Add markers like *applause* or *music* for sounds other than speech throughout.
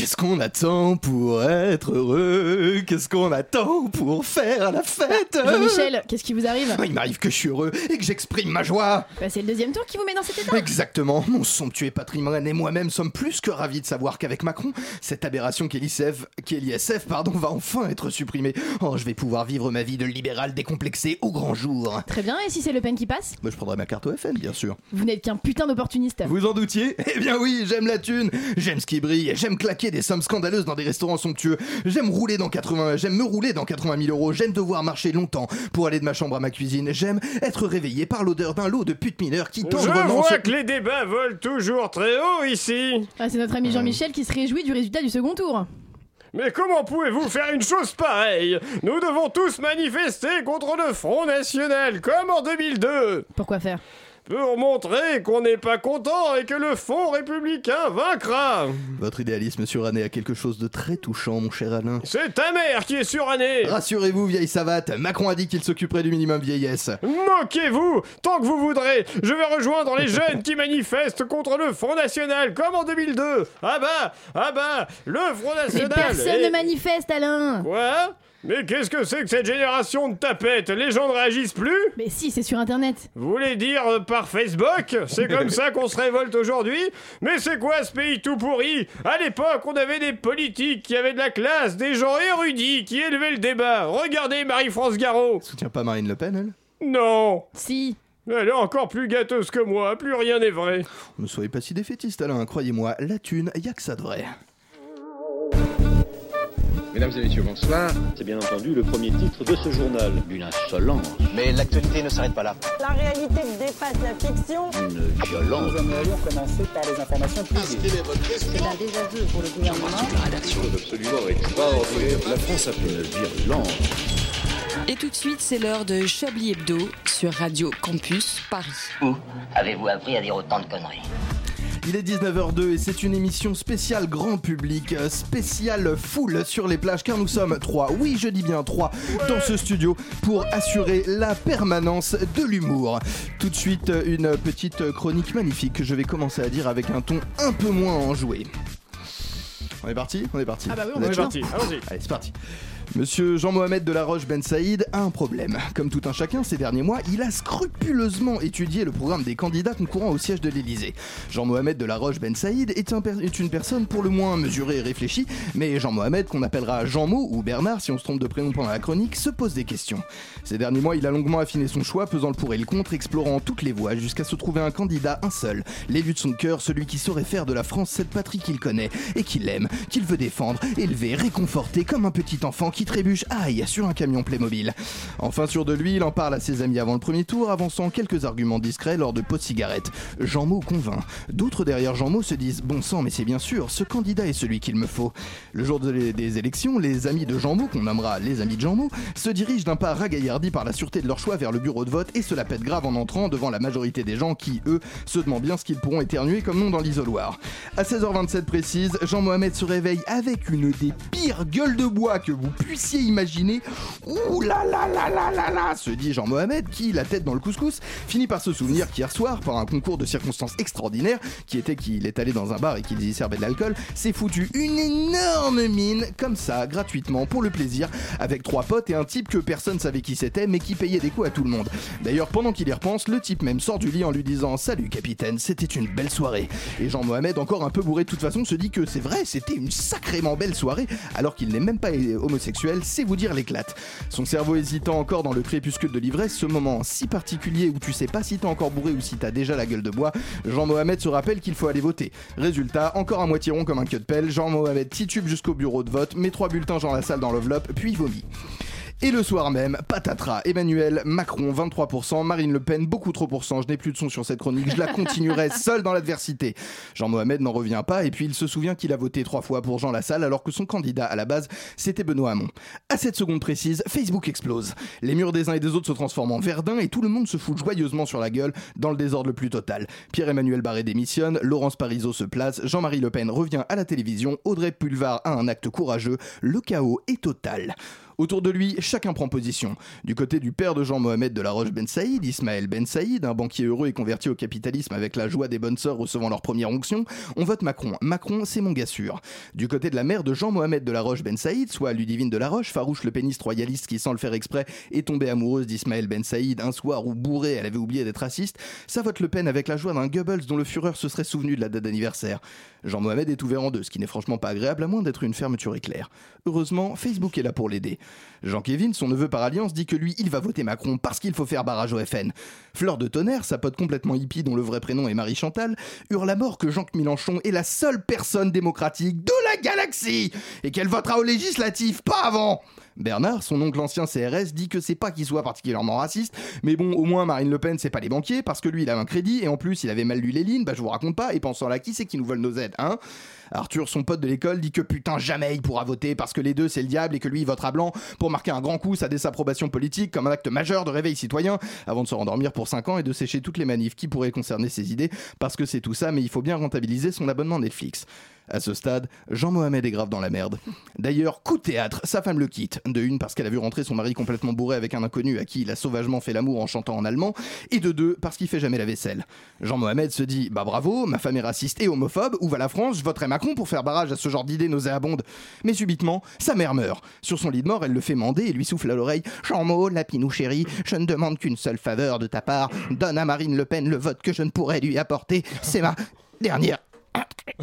Qu'est-ce qu'on attend pour être heureux? Qu'est-ce qu'on attend pour faire la fête? Jean-Michel, qu'est-ce qui vous arrive? Il m'arrive que je suis heureux et que j'exprime ma joie. Bah, c'est le deuxième tour qui vous met dans cet état. Exactement, mon somptueux patrimoine et moi-même sommes plus que ravis de savoir qu'avec Macron, cette aberration qu'est l'ISF, pardon, va enfin être supprimée. Oh, je vais pouvoir vivre ma vie de libéral décomplexé au grand jour. Très bien, et si c'est Le Pen qui passe? Moi, je prendrai ma carte au FN, bien sûr. Vous n'êtes qu'un putain d'opportuniste. Vous en doutiez? Eh bien oui, j'aime la thune, j'aime ce qui brille, j'aime claquer des sommes scandaleuses dans des restaurants somptueux, j'aime rouler dans 80, j'aime me rouler dans 80 000 euros, j'aime devoir marcher longtemps pour aller de ma chambre à ma cuisine, j'aime être réveillé par l'odeur d'un lot de putes mineures qui Je tendrement vois se- que les débats volent toujours très haut ici. Ah, c'est notre ami Jean-Michel qui se réjouit du résultat du second tour. Mais comment pouvez-vous faire une chose pareille? Nous devons tous manifester contre le Front National, comme en 2002. Pourquoi faire? Pour montrer qu'on n'est pas content et que le Front républicain vaincra. Votre idéalisme suranné a quelque chose de très touchant, mon cher Alain. C'est ta mère qui est surannée. Rassurez-vous, vieille savate, Macron a dit qu'il s'occuperait du minimum vieillesse. Moquez-vous tant que vous voudrez. Je vais rejoindre les jeunes qui manifestent contre le Front National, comme en 2002. Ah bah, ah bah, le Front Mais National. personne est- ne manifeste, Alain Quoi? Mais qu'est-ce que c'est que cette génération de tapettes? Les gens ne réagissent plus? Mais si, c'est sur internet. Vous voulez dire euh, par Facebook? C'est *laughs* comme ça qu'on se révolte aujourd'hui? Mais c'est quoi ce pays tout pourri? À l'époque, on avait des politiques qui avaient de la classe, des gens érudits qui élevaient le débat. Regardez Marie-France Garot Soutient pas Marine Le Pen, elle? Non Si. Elle est encore plus gâteuse que moi, plus rien n'est vrai. Ne soyez pas si défaitiste, Alain, croyez-moi, la thune, y a que ça de vrai. Mesdames et messieurs, bonsoir. C'est bien entendu le premier titre de ce journal. Une insolence, Mais l'actualité ne s'arrête pas là. La réalité dépasse la fiction. une violence. aimerions commencer par les informations privées. C'est un désaveu pour le gouvernement. Et tout de suite, c'est l'heure de Chablis Hebdo sur Radio Campus Paris. Où avez-vous appris à dire autant de conneries? Il est 19h02 et c'est une émission spéciale grand public, euh, spéciale foule sur les plages car nous sommes trois, oui je dis bien trois, dans ce studio pour assurer la permanence de l'humour. Tout de suite euh, une petite chronique magnifique que je vais commencer à dire avec un ton un peu moins enjoué. On est parti? On est parti. Ah bah oui, on est parti, allons-y. Allez, c'est parti. Monsieur Jean-Mohamed de la Roche Ben Saïd a un problème. Comme tout un chacun, ces derniers mois, il a scrupuleusement étudié le programme des candidats concourant au siège de l'Élysée. Jean-Mohamed de la Roche Ben Saïd est, une personne pour le moins mesurée et réfléchie, mais Jean-Mohamed, qu'on appellera Jean-Mo ou Bernard si on se trompe de prénom pendant la chronique, se pose des questions. Ces derniers mois, il a longuement affiné son choix, pesant le pour et le contre, explorant toutes les voies, jusqu'à se trouver un candidat, un seul, l'élu de son cœur, celui qui saurait faire de la France cette patrie qu'il connaît et qu'il aime, qu'il veut défendre, élever, réconforter comme un petit enfant qui trébuche aïe sur un camion Playmobil. Enfin sûr de lui, il en parle à ses amis avant le premier tour, avançant quelques arguments discrets lors de pots de cigarettes. Jean-Mo convainc. D'autres derrière Jean-Mo se disent bon sang, mais c'est bien sûr, ce candidat est celui qu'il me faut. Le jour de- des élections, les amis de Jean-Mo, qu'on nommera les amis de Jean-Mo, se dirigent d'un pas ragaillardi par la sûreté de leur choix vers le bureau de vote et se la pètent grave en entrant devant la majorité des gens qui, eux, se demandent bien ce qu'ils pourront éternuer comme nom dans l'isoloir. À 16h27 précise, Jean-Mohamed se réveille avec une des pires gueules de bois que vous puissiez imaginer. Ouh là là là là là là se dit Jean-Mohamed qui, la tête dans le couscous, finit par se souvenir qu'hier soir, par un concours de circonstances extraordinaires, qui était qu'il est allé dans un bar et qu'il y servait de l'alcool, s'est foutu une énorme mine, comme ça, gratuitement, pour le plaisir, avec trois potes et un type que personne savait qui c'était, mais qui payait des coups à tout le monde. D'ailleurs, pendant qu'il y repense, le type même sort du lit en lui disant Salut capitaine, c'était une belle soirée. Et Jean-Mohamed, encore un peu bourré de toute façon, se dit que c'est vrai, c'était une sacrément belle soirée, alors qu'il n'est même pas homosexuel, c'est vous dire l'éclate. Son cerveau hésitant encore dans le crépuscule de l'ivresse, ce moment si particulier où tu sais pas si t'es encore bourré ou si t'as déjà la gueule de bois, Jean-Mohamed se rappelle qu'il faut aller voter. Résultat, encore à moitié rond comme un queue de pelle, Jean-Mohamed titube jusqu'au bureau de vote, met trois bulletins dans la salle dans l'enveloppe, puis vomit. Et le soir même, patatras, Emmanuel Macron 23%, Marine Le Pen beaucoup trop pour cent. Je n'ai plus de son sur cette chronique, je la continuerai *laughs* seul dans l'adversité. Jean-Mohamed n'en revient pas et puis il se souvient qu'il a voté trois fois pour Jean Lassalle alors que son candidat à la base c'était Benoît Hamon. À cette seconde précise, Facebook explose. Les murs des uns et des autres se transforment en verdun et tout le monde se fout joyeusement sur la gueule dans le désordre le plus total. Pierre-Emmanuel Barré démissionne, Laurence Parisot se place, Jean-Marie Le Pen revient à la télévision, Audrey Pulvar a un acte courageux, le chaos est total. Autour de lui, chacun prend position. Du côté du père de Jean-Mohamed de la Roche Ben Saïd, Ismaël Ben Saïd, un banquier heureux et converti au capitalisme avec la joie des bonnes sœurs recevant leur première onction, on vote Macron. Macron, c'est mon gars sûr. Du côté de la mère de Jean-Mohamed de la Roche Ben Saïd, soit Ludivine de la Roche, farouche le péniste royaliste qui, sans le faire exprès, est tombée amoureuse d'Ismaël Ben Saïd un soir où bourré, elle avait oublié d'être raciste, ça vote Le Pen avec la joie d'un Goebbels dont le Führer se serait souvenu de la date d'anniversaire. Jean-Mohamed est ouvert en deux, ce qui n'est franchement pas agréable à moins d'être une fermeture éclair. Heureusement, Facebook est là pour l'aider. Jean-Kévin, son neveu par alliance, dit que lui, il va voter Macron parce qu'il faut faire barrage au FN. Fleur de tonnerre, sa pote complètement hippie dont le vrai prénom est Marie Chantal, hurle à mort que Jean Mélenchon est la seule personne démocratique de la galaxie et qu'elle votera aux législatives, pas avant. Bernard, son oncle ancien CRS, dit que c'est pas qu'il soit particulièrement raciste, mais bon, au moins Marine Le Pen, c'est pas les banquiers, parce que lui, il a un crédit, et en plus, il avait mal lu les lignes, bah je vous raconte pas, et pensant là, qui c'est qui nous vole nos aides, hein. Arthur, son pote de l'école, dit que putain, jamais il pourra voter parce que les deux c'est le diable et que lui il votera blanc pour marquer un grand coup sa désapprobation politique comme un acte majeur de réveil citoyen avant de se rendormir pour 5 ans et de sécher toutes les manifs. Qui pourraient concerner ses idées? Parce que c'est tout ça, mais il faut bien rentabiliser son abonnement Netflix. À ce stade, Jean-Mohamed est grave dans la merde. D'ailleurs, coup de théâtre, sa femme le quitte. De une, parce qu'elle a vu rentrer son mari complètement bourré avec un inconnu à qui il a sauvagement fait l'amour en chantant en allemand. Et de deux, parce qu'il fait jamais la vaisselle. Jean-Mohamed se dit Bah bravo, ma femme est raciste et homophobe, où va la France? Je voterai Macron pour faire barrage à ce genre d'idées nauséabondes. Mais subitement, sa mère meurt. Sur son lit de mort, elle le fait mander et lui souffle à l'oreille Jean-Mo, Lapinou chéri, je ne demande qu'une seule faveur de ta part. Donne à Marine Le Pen le vote que je ne pourrais lui apporter. C'est ma dernière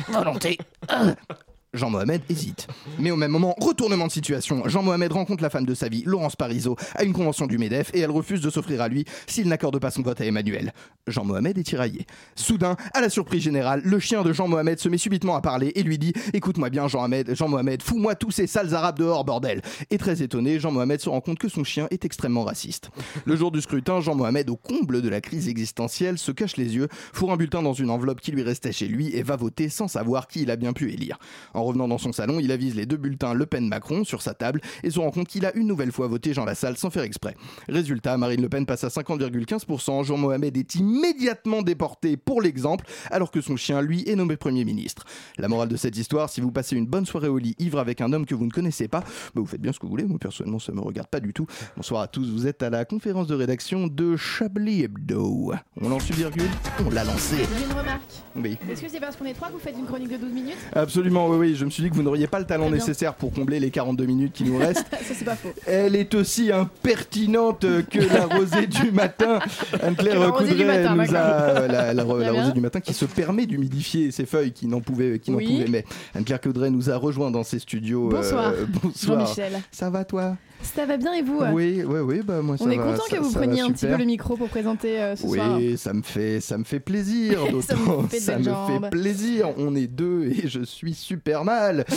volonté. *laughs* *laughs* Jean-Mohamed hésite. Mais au même moment, retournement de situation. Jean-Mohamed rencontre la femme de sa vie, Laurence Parisot, à une convention du MEDEF et elle refuse de s'offrir à lui s'il n'accorde pas son vote à Emmanuel. Jean-Mohamed est tiraillé. Soudain, à la surprise générale, le chien de Jean-Mohamed se met subitement à parler et lui dit Écoute-moi bien, Jean-Mohamed, Jean-Mohamed, fous-moi tous ces sales arabes dehors, bordel. Et très étonné, Jean-Mohamed se rend compte que son chien est extrêmement raciste. Le jour du scrutin, Jean-Mohamed, au comble de la crise existentielle, se cache les yeux, fourre un bulletin dans une enveloppe qui lui restait chez lui et va voter sans savoir qui il a bien pu élire. En revenant dans son salon, il avise les deux bulletins Le Pen-Macron sur sa table et se rend compte qu'il a une nouvelle fois voté Jean Lassalle sans faire exprès. Résultat, Marine Le Pen passe à 50,15%, Jean-Mohamed est immédiatement déporté pour l'exemple, alors que son chien, lui, est nommé Premier ministre. La morale de cette histoire, si vous passez une bonne soirée au lit ivre avec un homme que vous ne connaissez pas, bah vous faites bien ce que vous voulez, moi personnellement ça me regarde pas du tout. Bonsoir à tous, vous êtes à la conférence de rédaction de Chablis Hebdo. On lance une virgule On l'a lancé. J'ai une remarque. Oui. Est-ce que c'est parce qu'on est trois que vous faites une chronique de 12 minutes? Absolument, oui, oui. Je me suis dit que vous n'auriez pas le talent nécessaire pour combler les 42 minutes qui nous restent. *laughs* Ça, c'est pas faux. Elle est aussi impertinente que la rosée du *laughs* matin. Anne-Claire Coudray matin, nous a d'accord. la, rosée du matin qui se permet d'humidifier ses feuilles qui n'en pouvaient, qui n'en pouvaient mais. Anne-Claire Coudray nous a rejoint dans ses studios. euh, Bonsoir, bonsoir. Jean-Michel. Ça va toi? Ça va bien et vous Oui, oui, oui. Bah moi ça On est va, content ça- que vous preniez un petit peu le micro pour présenter euh, ce oui, soir. ça me fait, ça me fait *laughs* plaisir. Ça me D'autant, fait ça me fait plaisir. On est deux et je suis super mal. *laughs*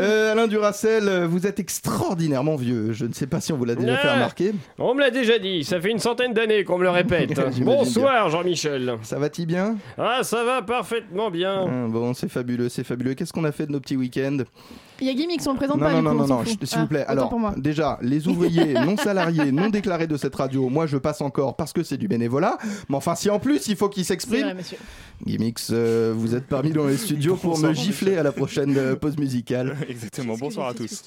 Euh, Alain Duracel, vous êtes extraordinairement vieux. Je ne sais pas si on vous l'a déjà fait remarquer. On me l'a déjà dit, ça fait une centaine d'années qu'on me le répète. *laughs* Bonsoir Jean-Michel. Ça va-t-il bien? Ah, ça va parfaitement bien. Ah, Bon, c'est fabuleux, c'est fabuleux. Qu'est-ce qu'on a fait de nos petits week-ends? Il y a Gimmick, on le présente Non, pas non, du non, coup, non, non, s'il vous Ah, plaît. autant Alors, pour moi. déjà, les *laughs* ouvriers non salariés, non déclarés de cette radio, moi je passe encore parce que c'est du bénévolat. Mais enfin, si en plus il faut qu'ils s'expriment. Gimmicks, euh, vous êtes parmi dans les studios *laughs* pour me Bonsoir, gifler à la prochaine euh, pause musicale. *laughs* Exactement, bonsoir à tous. Ça,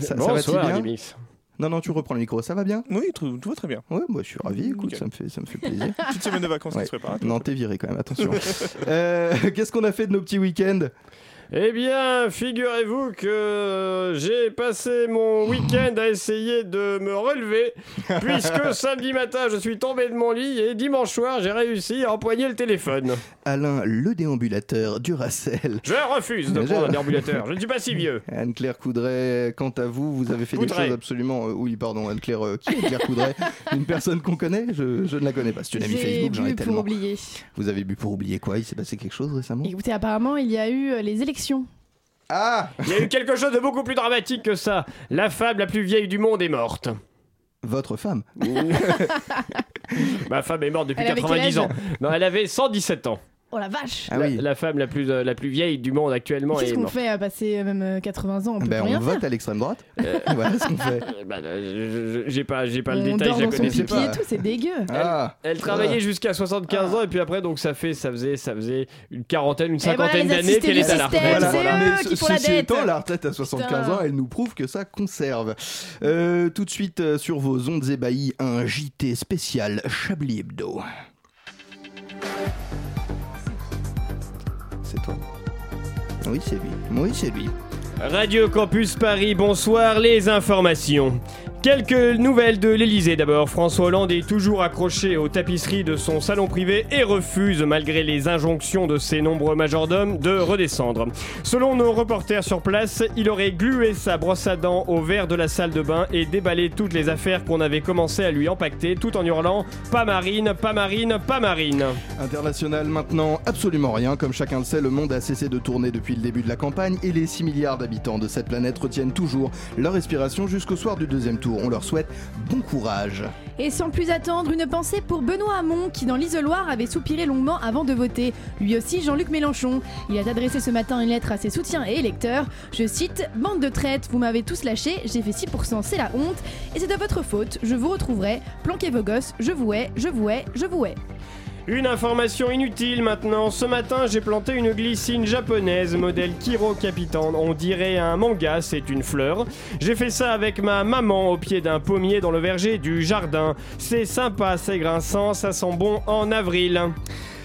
ça va-t-il Bonsoir bien Dimitri. Non, non, tu reprends le micro, ça va bien? Oui, tout, tout va très bien. Ouais, moi je suis ravi, écoute, ça me fait, ça me fait plaisir. Petite semaine de vacances Ouais. qui se prépare. non, t'es viré quand même, attention. Euh, Qu'est-ce qu'on a fait de nos petits week-ends? Eh bien, figurez-vous que j'ai passé mon week-end à essayer de me relever, *laughs* puisque samedi matin je suis tombé de mon lit et dimanche soir j'ai réussi à empoigner le téléphone. Alain, le déambulateur Duracell. Je refuse de *laughs* prendre un déambulateur, je ne suis pas si vieux. *laughs* Anne-Claire Coudray, quant à vous, vous avez fait Coudray. des choses absolument. euh, oui, pardon, Anne-Claire. euh, qui est Anne-Claire Coudray? Une personne qu'on connaît? Je, je ne la connais pas. C'est une amie J'ai Facebook, j'en ai bu pour tellement. oublier. Vous avez bu pour oublier quoi? Il s'est passé quelque chose récemment? Écoutez, apparemment, il y a eu euh, les élections. Ah Il y a eu quelque chose de beaucoup plus dramatique que ça. La femme la plus vieille du monde est morte. Votre femme *laughs* Ma femme est morte depuis Elle avait quel 90 âge ans. Non, elle avait 117 ans. Oh la vache Ah la, oui. la femme la plus, euh, la plus vieille du monde actuellement Qu'est-ce est qu'on fait à passer euh, même euh, 80 ans On peut Ben, rien on faire. vote à l'extrême droite. Euh, *laughs* voilà ce qu'on fait. Euh, *laughs* bah, euh, j'ai pas, j'ai pas le On détail, dort je la dans son connaissais pipi pas. et tout, c'est dégueu. Ah, Elle travaillait Voilà. jusqu'à 75 ans et puis après donc ça fait ça faisait ça faisait une quarantaine une voilà, cinquantaine les d'années qu'elle est à la retraite. c'est voilà. eux Mais qui font la dette. retraite à 75 Putain. ans, elle nous prouve que ça conserve. Euh, tout de suite euh, sur vos ondes ébahies, un JT spécial Chablis Hebdo. C'est toi Oui, c'est lui. Oui, c'est lui. Radio Campus Paris, bonsoir les informations. Quelques nouvelles de l'Elysée d'abord. François Hollande est toujours accroché aux tapisseries de son salon privé et refuse, malgré les injonctions de ses nombreux majordomes, de redescendre. Selon nos reporters sur place, il aurait glué sa brosse à dents au verre de la salle de bain et déballé toutes les affaires qu'on avait commencé à lui empaqueter tout en hurlant Pas Marine, pas Marine, pas Marine. International maintenant, absolument rien. Comme chacun le sait, le monde a cessé de tourner depuis le début de la campagne et les 6 milliards d'habitants de cette planète retiennent toujours leur respiration jusqu'au soir du deuxième tour. On leur souhaite bon courage. Et sans plus attendre, une pensée pour Benoît Hamon qui dans l'isoloir avait soupiré longuement avant de voter. Lui aussi Jean-Luc Mélenchon. Il a adressé ce matin une lettre à ses soutiens et électeurs. Je cite Bande de traites, vous m'avez tous lâché, j'ai fait 6%, c'est la honte. Et c'est de votre faute, je vous retrouverai. Planquez vos gosses, je vous hais, je vous hais, je vous hais. Une information inutile maintenant. Ce matin, j'ai planté une glycine japonaise modèle Kiro Capitan. On dirait un manga, c'est une fleur. J'ai fait ça avec ma maman au pied d'un pommier dans le verger du jardin. C'est sympa, c'est grinçant, ça sent bon en avril.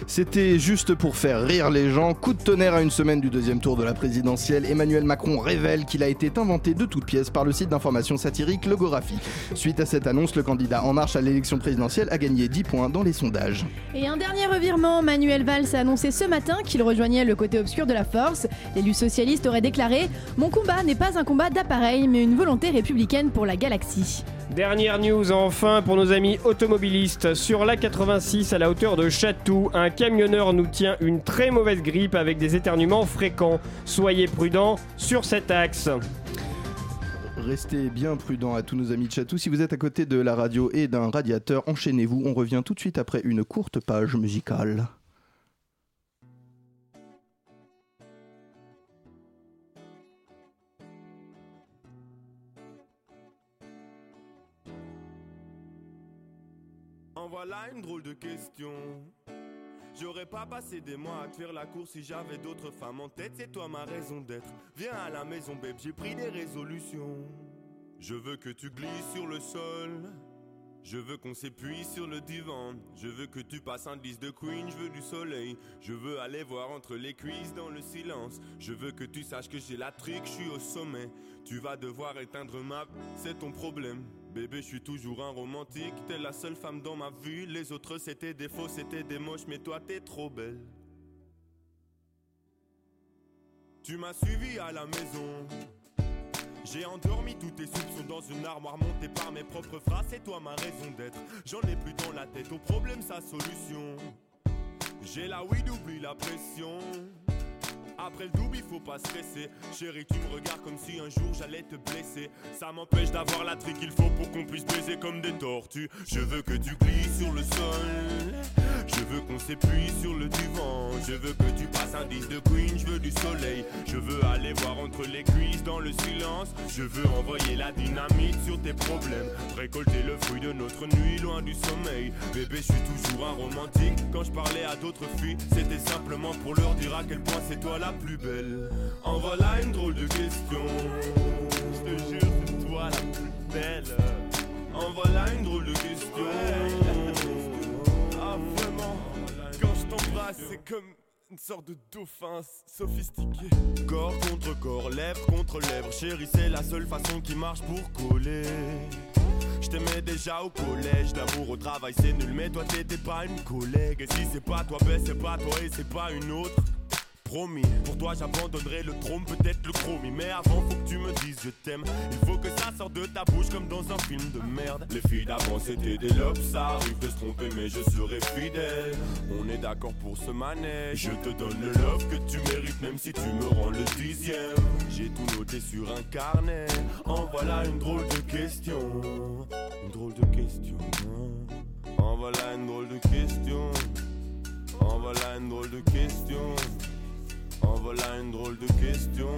C'était juste pour faire rire les gens. Coup de tonnerre à une semaine du deuxième tour de la présidentielle. Emmanuel Macron révèle qu'il a été inventé de toutes pièces par le site d'information satirique Logographie. Suite à cette annonce, le candidat En Marche à l'élection présidentielle a gagné 10 points dans les sondages. Et un dernier revirement, Manuel Valls a annoncé ce matin qu'il rejoignait le côté obscur de la force. L'élu socialiste aurait déclaré Mon combat n'est pas un combat d'appareil, mais une volonté républicaine pour la galaxie. Dernière news enfin pour nos amis automobilistes. Sur l'A86 à la hauteur de Chatou, un camionneur nous tient une très mauvaise grippe avec des éternuements fréquents. Soyez prudents sur cet axe. Restez bien prudents à tous nos amis de Chatou. Si vous êtes à côté de la radio et d'un radiateur, enchaînez-vous. On revient tout de suite après une courte page musicale. Une drôle de question. J'aurais pas passé des mois à te faire la course si j'avais d'autres femmes en tête, c'est toi ma raison d'être. Viens à la maison, babe, j'ai pris des résolutions. Je veux que tu glisses sur le sol. Je veux qu'on s'épuise sur le divan. Je veux que tu passes un disque de Queen, je veux du soleil. Je veux aller voir entre les cuisses dans le silence. Je veux que tu saches que j'ai la trique, je suis au sommet. Tu vas devoir éteindre ma... C'est ton problème. Bébé, je suis toujours un romantique. T'es la seule femme dans ma vie. Les autres, c'était des faux, c'était des moches. Mais toi, t'es trop belle. Tu m'as suivi à la maison. J'ai endormi tous tes soupçons dans une armoire montée par mes propres phrases. C'est toi ma raison d'être. J'en ai plus dans la tête. Au problème, sa solution. J'ai la weed, oublie la pression. Après le double, il faut pas stresser. Chérie, tu me regardes comme si un jour j'allais te blesser. Ça m'empêche d'avoir la trique qu'il faut pour qu'on puisse baiser comme des tortues. Je veux que tu glisses sur le sol. Je veux qu'on s'épuise sur le divan. Je veux que tu passes un disque de Queen. Je veux du soleil. Je veux aller voir entre les cuisses dans le silence. Je veux envoyer la dynamite sur tes problèmes. Récolter le fruit de notre nuit loin du sommeil. Bébé, je suis toujours un romantique. Quand je parlais à d'autres filles, c'était simplement pour leur dire à quel point c'est toi la plus belle. En voilà une drôle de question. Je te jure, c'est toi la plus belle. En voilà une drôle de question. Ah, vraiment. Quand je t'embrasse, c'est comme une sorte de dauphin sophistiqué. Corps contre corps, lèvre contre lèvre. Chérie, c'est la seule façon qui marche pour coller. Je t'aimais déjà au collège, l'amour au travail c'est nul, mais toi t'étais pas une collègue. Et si c'est pas toi, ben c'est pas toi et c'est pas une autre. Pour toi j'abandonnerai le trône, peut-être le chromie. Mais avant, faut que tu me dises je t'aime. Il faut que ça sorte de ta bouche comme dans un film de merde. Les filles d'avant c'était des lobes, ça arrive de se tromper, mais je serai fidèle. On est d'accord pour ce manège. Je te donne le love que tu mérites, même si tu me rends le dixième. J'ai tout noté sur un carnet. En voilà une drôle de question. Une drôle de question. En voilà une drôle de question. En voilà une drôle de question. En voilà une drôle de question.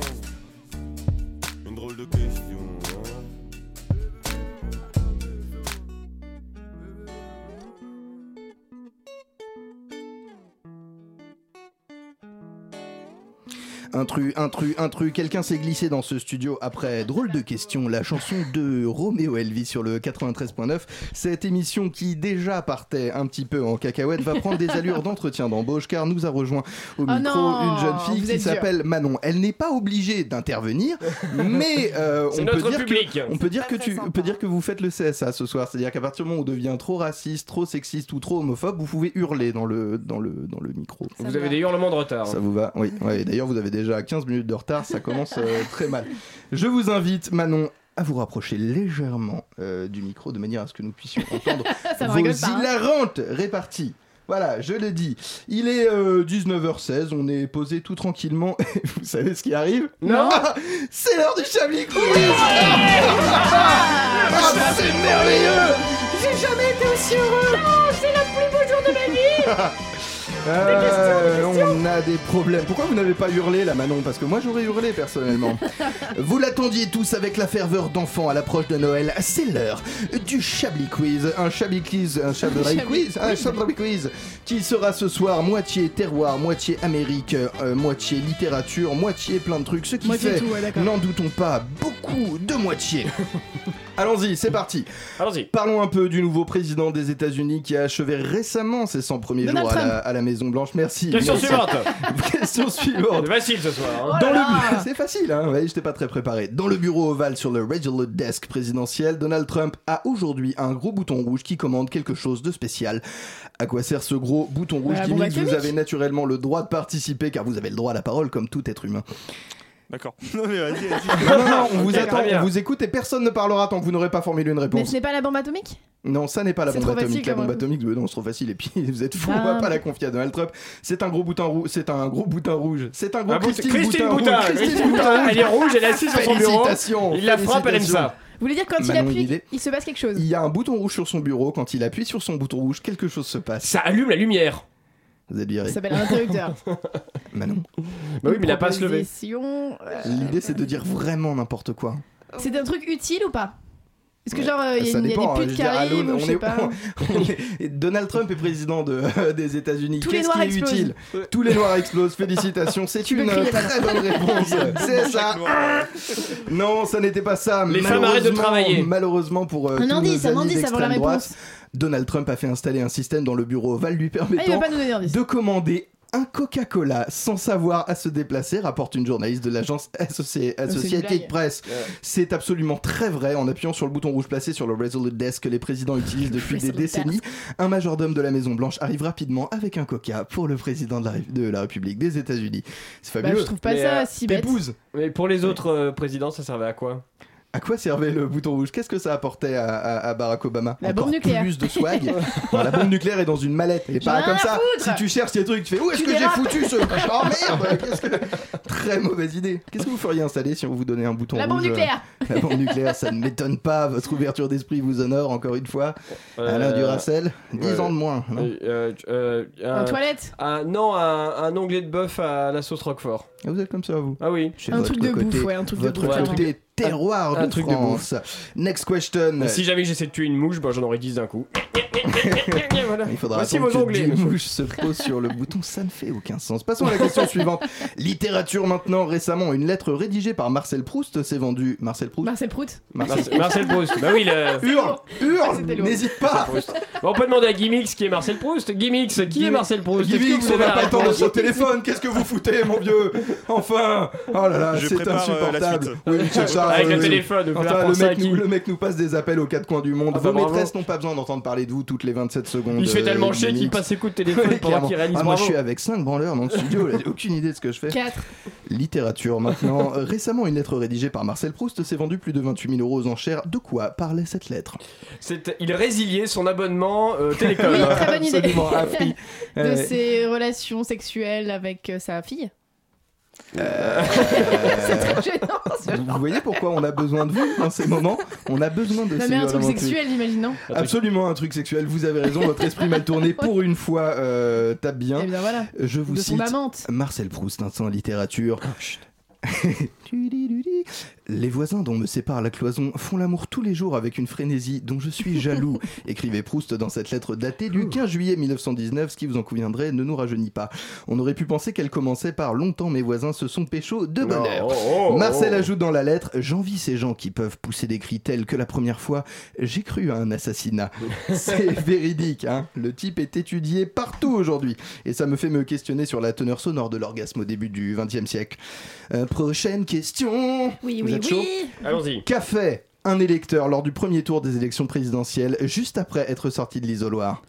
Une drôle de question. Intrus, intrus, intrus, quelqu'un s'est glissé dans ce studio après drôle de question, la chanson de Roméo Elvis sur le 93.9. Cette émission qui déjà partait un petit peu en cacahuète va prendre des allures d'entretien d'embauche car nous a rejoint au Oh micro non, une jeune fille qui s'appelle Manon. Elle n'est pas obligée d'intervenir, *laughs* mais euh, on, peut dire public. que, on peut dire que Pas tu peut dire que vous faites le CSA ce soir, c'est-à-dire qu'à partir du moment où on devient trop raciste, trop sexiste ou trop homophobe, vous pouvez hurler dans le dans le dans le micro. Ça Vous va. avez des hurlements de retard. Ça vous va? Oui. Ouais, D'ailleurs, vous avez déjà 15 minutes de retard, ça commence euh, très mal. Je vous invite, Manon, à vous rapprocher légèrement euh, du micro de manière à ce que nous puissions entendre *laughs* vos hein. hilarantes réparties. Voilà, je l'ai dit. Il est euh, 19h16, on est posé tout tranquillement. *laughs* Vous savez ce qui arrive? Non. Ah, C'est l'heure du Chablis Quiz Ah, C'est merveilleux J'ai jamais été aussi heureux C'est le plus beau jour de ma vie *laughs* Euh, on a des problèmes. Pourquoi vous n'avez pas hurlé là, Manon Parce que moi j'aurais hurlé personnellement. *laughs* vous l'attendiez tous avec la ferveur d'enfant à l'approche de Noël. C'est l'heure du Chablis Quiz. Un Chablis Quiz, un Chablis Chablis Quiz, un Chablis Quiz qui sera ce soir moitié terroir, moitié Amérique, euh, moitié littérature, moitié plein de trucs. Ce qui Moitié fait, ouais, n'en doutons pas, beaucoup de moitié. *laughs* Allons-y, c'est parti. Allons-y. Parlons un peu du nouveau président des États-Unis qui a achevé récemment ses 100 premiers Donald jours à la, Trump. à la Maison Blanche. Merci. Question Merci. suivante. *laughs* Question suivante. C'est facile ce soir. hein. Dans Oh le c'est facile, hein. Ouais, j'étais pas très préparé. Dans le bureau ovale sur le regular desk présidentiel, Donald Trump a aujourd'hui un gros bouton rouge qui commande quelque chose de spécial. À quoi sert ce gros bouton rouge Bah, la qui bombe dit que vous avez naturellement le droit de participer car vous avez le droit à la parole comme tout être humain. D'accord. *laughs* Non mais vas-y, vas-y. Non, non, non, on vous attend, on vous écoute et personne ne parlera tant que vous n'aurez pas formulé une Mais réponse. ce n'est pas la bombe atomique? Non, ça n'est pas la C'est bombe trop facile atomique. La bombe atomique, euh, non, c'est trop facile. Et puis vous êtes fous, on Ah. va pas la confier à Donald Trump. C'est un gros bouton rouge. C'est un gros bouton rouge. C'est un gros Ah, bout- Christine, Christine Boutin Boutin. rouge. Christine Boutin. Elle est rouge, elle est assise sur son bureau. Félicitations. Il la frappe, elle aime ça. Vous voulez dire quand il Manon, appuie, il se passe quelque chose? Il y a un bouton rouge sur son bureau. Quand il appuie sur son bouton rouge, quelque chose se passe. Ça allume la lumière. Vous êtes viré. Ça s'appelle un interrupteur. *laughs* Manon. Bah oui, mais il a pas à se lever. Proposition, euh, L'idée, c'est de dire vraiment n'importe quoi. C'est un truc utile ou pas? Est-ce que genre euh, il y, a Ça y a dépend, des hein, putes je qui dire, arrivent ou je on sais est- pas *laughs* on est- Donald Trump est président de, *laughs* des États-Unis. Tous les Qu'est-ce noirs qui est explosent. utile? Tous les noirs explosent. Félicitations. C'est Tu peux une très bonne réponse. C'est ça. Non, ça n'était pas ça. Les femmes arrêtent de Malheureusement- travailler. Malheureusement pour euh, Un tous indice, nos un amis indice avant la d'extrême droite, réponse. Donald Trump a fait installer un système dans le bureau ovale lui Ah, permettant d'indice. de commander un Coca-Cola sans savoir à se déplacer, rapporte une journaliste de l'agence Associ- Associated. Press. C'est absolument très vrai. En appuyant sur le bouton rouge placé sur le Resolute Desk que les présidents utilisent depuis *laughs* des décennies, un majordome de la Maison Blanche arrive rapidement avec un Coca pour le président de la, Ré- de la République des États-Unis. C'est Bah, fabuleux. je trouve pas Mais, ça euh, si bête. Mais pour les autres euh, présidents, ça servait à quoi? À quoi servait le bouton rouge? Qu'est-ce que ça apportait à, à- à Barack Obama? La Encore bombe nucléaire. plus de swag. *laughs* Non, la bombe nucléaire est dans une mallette. J'en pas comme ça. foutre. Si tu cherches tes trucs, tu fais où est-ce que j'ai foutu ce Oh merde Qu'est-ce que très mauvaise idée. Qu'est-ce que vous feriez installer si on vous donnait un bouton La rouge? bombe nucléaire La bombe nucléaire, ça ne m'étonne pas. Votre ouverture d'esprit vous honore encore une fois. Alain Euh, Duracell, 10 ouais. ans de moins. non? euh, euh, euh, En un- toilette un- Non, un, un onglet de bœuf à la sauce Roquefort. Ah, vous êtes comme ça, vous? Ah oui. Chez Un truc de côté, bouffe, ouais, un truc de bouffe. Côté terroir un de truc de France. Next question. Si jamais j'essaie de tuer une mouche, bah, j'en aurais 10 d'un coup. *laughs* Voilà. Il faudra Voici attendre vos que onglets. des mouches se posent sur le bouton, ça ne fait aucun sens. Passons à la question *laughs* suivante. Littérature maintenant, récemment, une lettre rédigée par Marcel Proust s'est vendue. Marcel Proust Marcel Prout Marcel Marcel, Marcel Proust. Bah oui, le... Hurle Hurle. N'hésite pas Bon, on peut demander à Gimmix qui est Marcel Proust. Gimmix, qui est Marcel Proust? Vous on n'a pas le temps de son téléphone, qu'est-ce que vous foutez, mon vieux? Enfin Oh là là, c'est euh, la insupportable. suite. Oui, c'est ça. Avec oui, le téléphone, le mec, nous, le mec nous passe des appels aux quatre coins du monde. Ah bah, Vos bravo. maîtresses n'ont pas besoin d'entendre parler de vous toutes les 27 secondes. Il se fait euh, tellement chier qu'il passe ses coups de téléphone *laughs* pendant qu'il réalise Ah, moi je suis avec 5 branleurs dans le studio, j'ai aucune idée de ce que je fais. 4. Littérature maintenant. *laughs* Récemment, une lettre rédigée par Marcel Proust s'est vendue plus de 28 000 euros aux enchères. De quoi parlait cette lettre? Il résiliait son abonnement euh, télécom. Oui, très bonne idée. *laughs* De ses relations sexuelles avec euh, sa fille C'est très gênant. ce Vous voyez pourquoi on a besoin de vous dans ces moments? On a besoin de Non, ces mais un truc sexuel, j'imagine, non? Absolument un truc sexuel, vous avez raison, votre esprit mal tourné pour une fois euh, tape bien. Eh bien voilà. Je vous De cite. Marcel Proust, instant littérature. Ah, *laughs* Les voisins dont me sépare la cloison font l'amour tous les jours avec une frénésie dont je suis *laughs* jaloux, écrivait Proust dans cette lettre datée du 15 juillet 1919, ce qui vous en conviendrait ne nous rajeunit pas. On aurait pu penser qu'elle commençait par longtemps mes voisins se sont pécho de bonheur. Oh, oh, oh. Marcel ajoute dans la lettre J'envie ces gens qui peuvent pousser des cris tels que la première fois j'ai cru à un assassinat. *laughs* C'est véridique, hein. Le type est étudié partout aujourd'hui. Et ça me fait me questionner sur la teneur sonore de l'orgasme au début du XXe siècle. Euh, prochaine question. Oui, Vous oui, êtes chaud oui. Allons-y. Qu'a fait un électeur lors du premier tour des élections présidentielles juste après être sorti de l'isoloir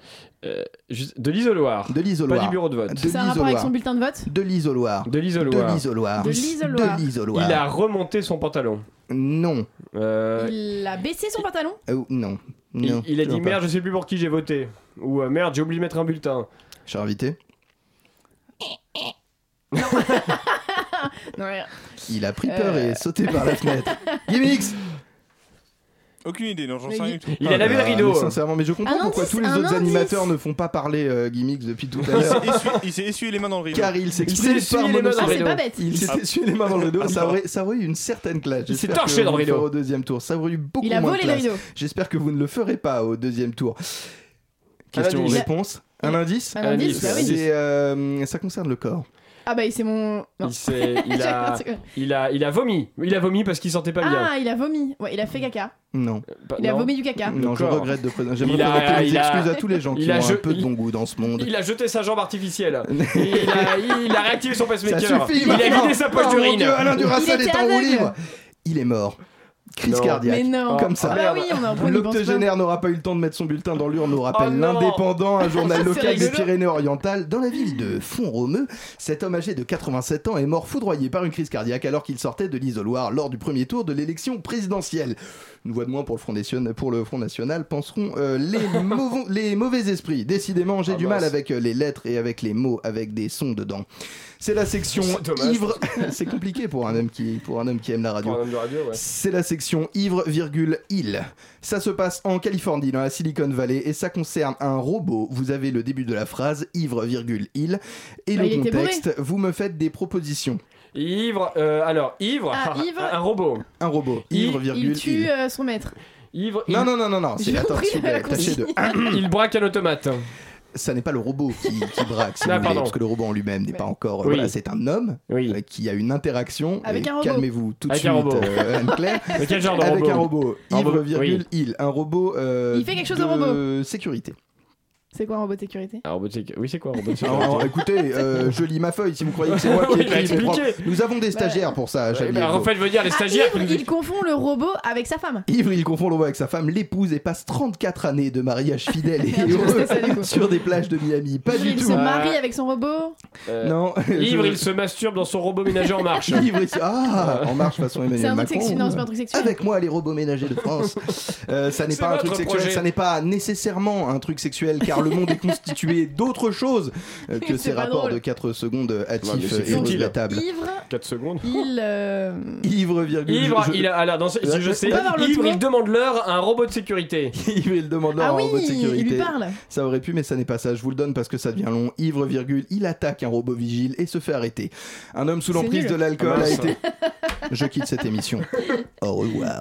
Euh, juste- de l'isoloir. De l'isoloir. Pas du bureau de vote. De C'est un rapport avec l'isoloir. son bulletin de vote? De l'isoloir. De De l'isoloir. l'isoloir. De l'isoloir. De l'isoloir. Il a remonté son pantalon. Non. Euh, Il a baissé son pantalon? Oh, non. il, Non. il a dit toujours pas. merde, je sais plus pour qui j'ai voté. Ou euh, merde, j'ai oublié de mettre un bulletin. Cher invité, *laughs* Non, rien. il a pris peur Euh. et sauté par la fenêtre. *laughs* Gimmicks Aucune idée, non, j'en sais rien du tout. Il a lavé le rideau. sincèrement, mais je comprends Un pourquoi indice, tous les autres indice. animateurs ne font pas parler euh, Gimmicks depuis tout à l'heure. Il s'est essuyé les mains dans le rideau. Car il s'est s'exprime essuyé par les mains dans le Ah, rideau. Il s'est Ah. essuyé les mains dans le rideau, Ah, ça aurait, ça aurait eu une certaine classe. Il s'est torché dans le rideau. au deuxième tour. Ça aurait eu beaucoup Il a moins volé de le classe. rideau. J'espère que vous ne le ferez pas au deuxième tour. Un Question indice. réponse. Un indice Un indice, euh, Ça concerne le corps. Ah bah c'est mon... Non. Il, s'est- *laughs* il, a, il, a, il a vomi. Il a vomi parce qu'il sentait pas bien. Ah, il a vomi. Ouais, il a fait caca. Non. Pas- Il a non. vomi du caca. Non, je regrette de présenter. J'aimerais Il a- présenter mes il a- excuses à tous les gens qui il a ont je- un peu de il- bon goût dans ce monde. Il a jeté sa jambe artificielle. *laughs* Il, a, il a réactivé son Ça pacemaker. suffit il a vidé sa poche d'urine. Alain Duracell est en roue libre. Il est mort. Crise Non. cardiaque. Mais non. Comme ça. Ah bah oui. L'octogénaire n'aura pas eu le temps de mettre son bulletin dans l'urne, nous rappelle Oh l'Indépendant, un journal local des. Pyrénées-Orientales. Dans la ville de Font-Romeu, cet homme âgé de 87 ans est mort foudroyé par une crise cardiaque alors qu'il sortait de l'isoloir lors du premier tour de l'élection présidentielle. Une voix de moins pour le Front National, pour le Front National penseront euh, les, *laughs* mauvais, les mauvais esprits. Décidément, j'ai Ah du mince. mal avec euh, les lettres et avec les mots, avec des sons dedans. C'est la section ivre. *laughs* C'est compliqué pour un homme qui, pour un homme qui aime la radio. Pour un homme de radio, ouais. C'est la section ivre, virgule, île. Ça se passe en Californie, dans la Silicon Valley, et ça concerne un robot. Vous avez le début de la phrase, ivre, virgule, île. Et Bah, le il était contexte, vous me faites des propositions. Ivre, euh, alors, ivre, Ah, *laughs* ivre. un robot. Un robot, Il- ivre, virgule, Il tue euh, son maître. Ivre, Non, il, non, non, non, non, c'est J'ai attends, compris s'il vous la plaît, tâchez de. *coughs* il braque un automate. Ça n'est pas le robot qui, qui braque, si Ah, vous voulez, pardon. parce que le robot en lui-même n'est pas encore. Oui. Voilà, c'est un homme Oui. euh, qui a une interaction. Avec et un robot. Calmez-vous tout de Avec suite, un robot. euh, Anne-Claire. *laughs* Mais quel genre de Avec robot un robot, Un ivre, robot, virgule, oui. île. Un robot. euh, Il fait quelque chose de robot. sécurité. C'est quoi un robot de sécurité Un robot de sécu- Oui, c'est quoi un robot de sécurité alors, écoutez, euh, je lis ma feuille si vous croyez que c'est moi *laughs* qui Oui, ai il va écrit mes expliquer. propres- Nous avons des stagiaires pour ça, Ouais, Chablis bah. En fait, je veux dire, les Ah, stagiaires qui Ivre, nous il confond le robot avec sa femme. Ivre, il confond le robot avec sa femme, l'épouse, et passe 34 années de mariage fidèle et *laughs* Merde, je heureux sais ça, du coup. sur des plages de Miami. Pas Ivre, du il tout. se marie avec son robot. Euh, Non. Ivre, je- *laughs* il se masturbe dans son robot ménager en marche. Ivre, il se- Ah, en marche façon C'est Emmanuel un truc Macron. sexuel. Non, c'est pas un truc sexuel. Avec moi, les robots ménagers de France. Euh, ça n'est C'est pas un truc votre sexuel, projet. ça n'est pas nécessairement un truc sexuel, car le monde est constitué d'autres choses euh, que ces rapports drôle. de 4 secondes Ouais, hâtifs c'est et regrettables. Ivre, 4 secondes. il. euh, Ivre, virgule. Ivre, je- il a, alors, dans ce- Je- je sais, Ivre, il demande l'heure à un robot de sécurité. *laughs* Ivre, il demande leur Ah un oui, robot de sécurité. il lui parle. Ça aurait pu, mais ça n'est pas ça. Je vous le donne parce que ça devient long. Ivre, virgule, il attaque un robot vigile et se fait arrêter. Un homme sous l'emprise de l'alcool Ah, a été. *laughs* Je quitte cette émission. Au revoir.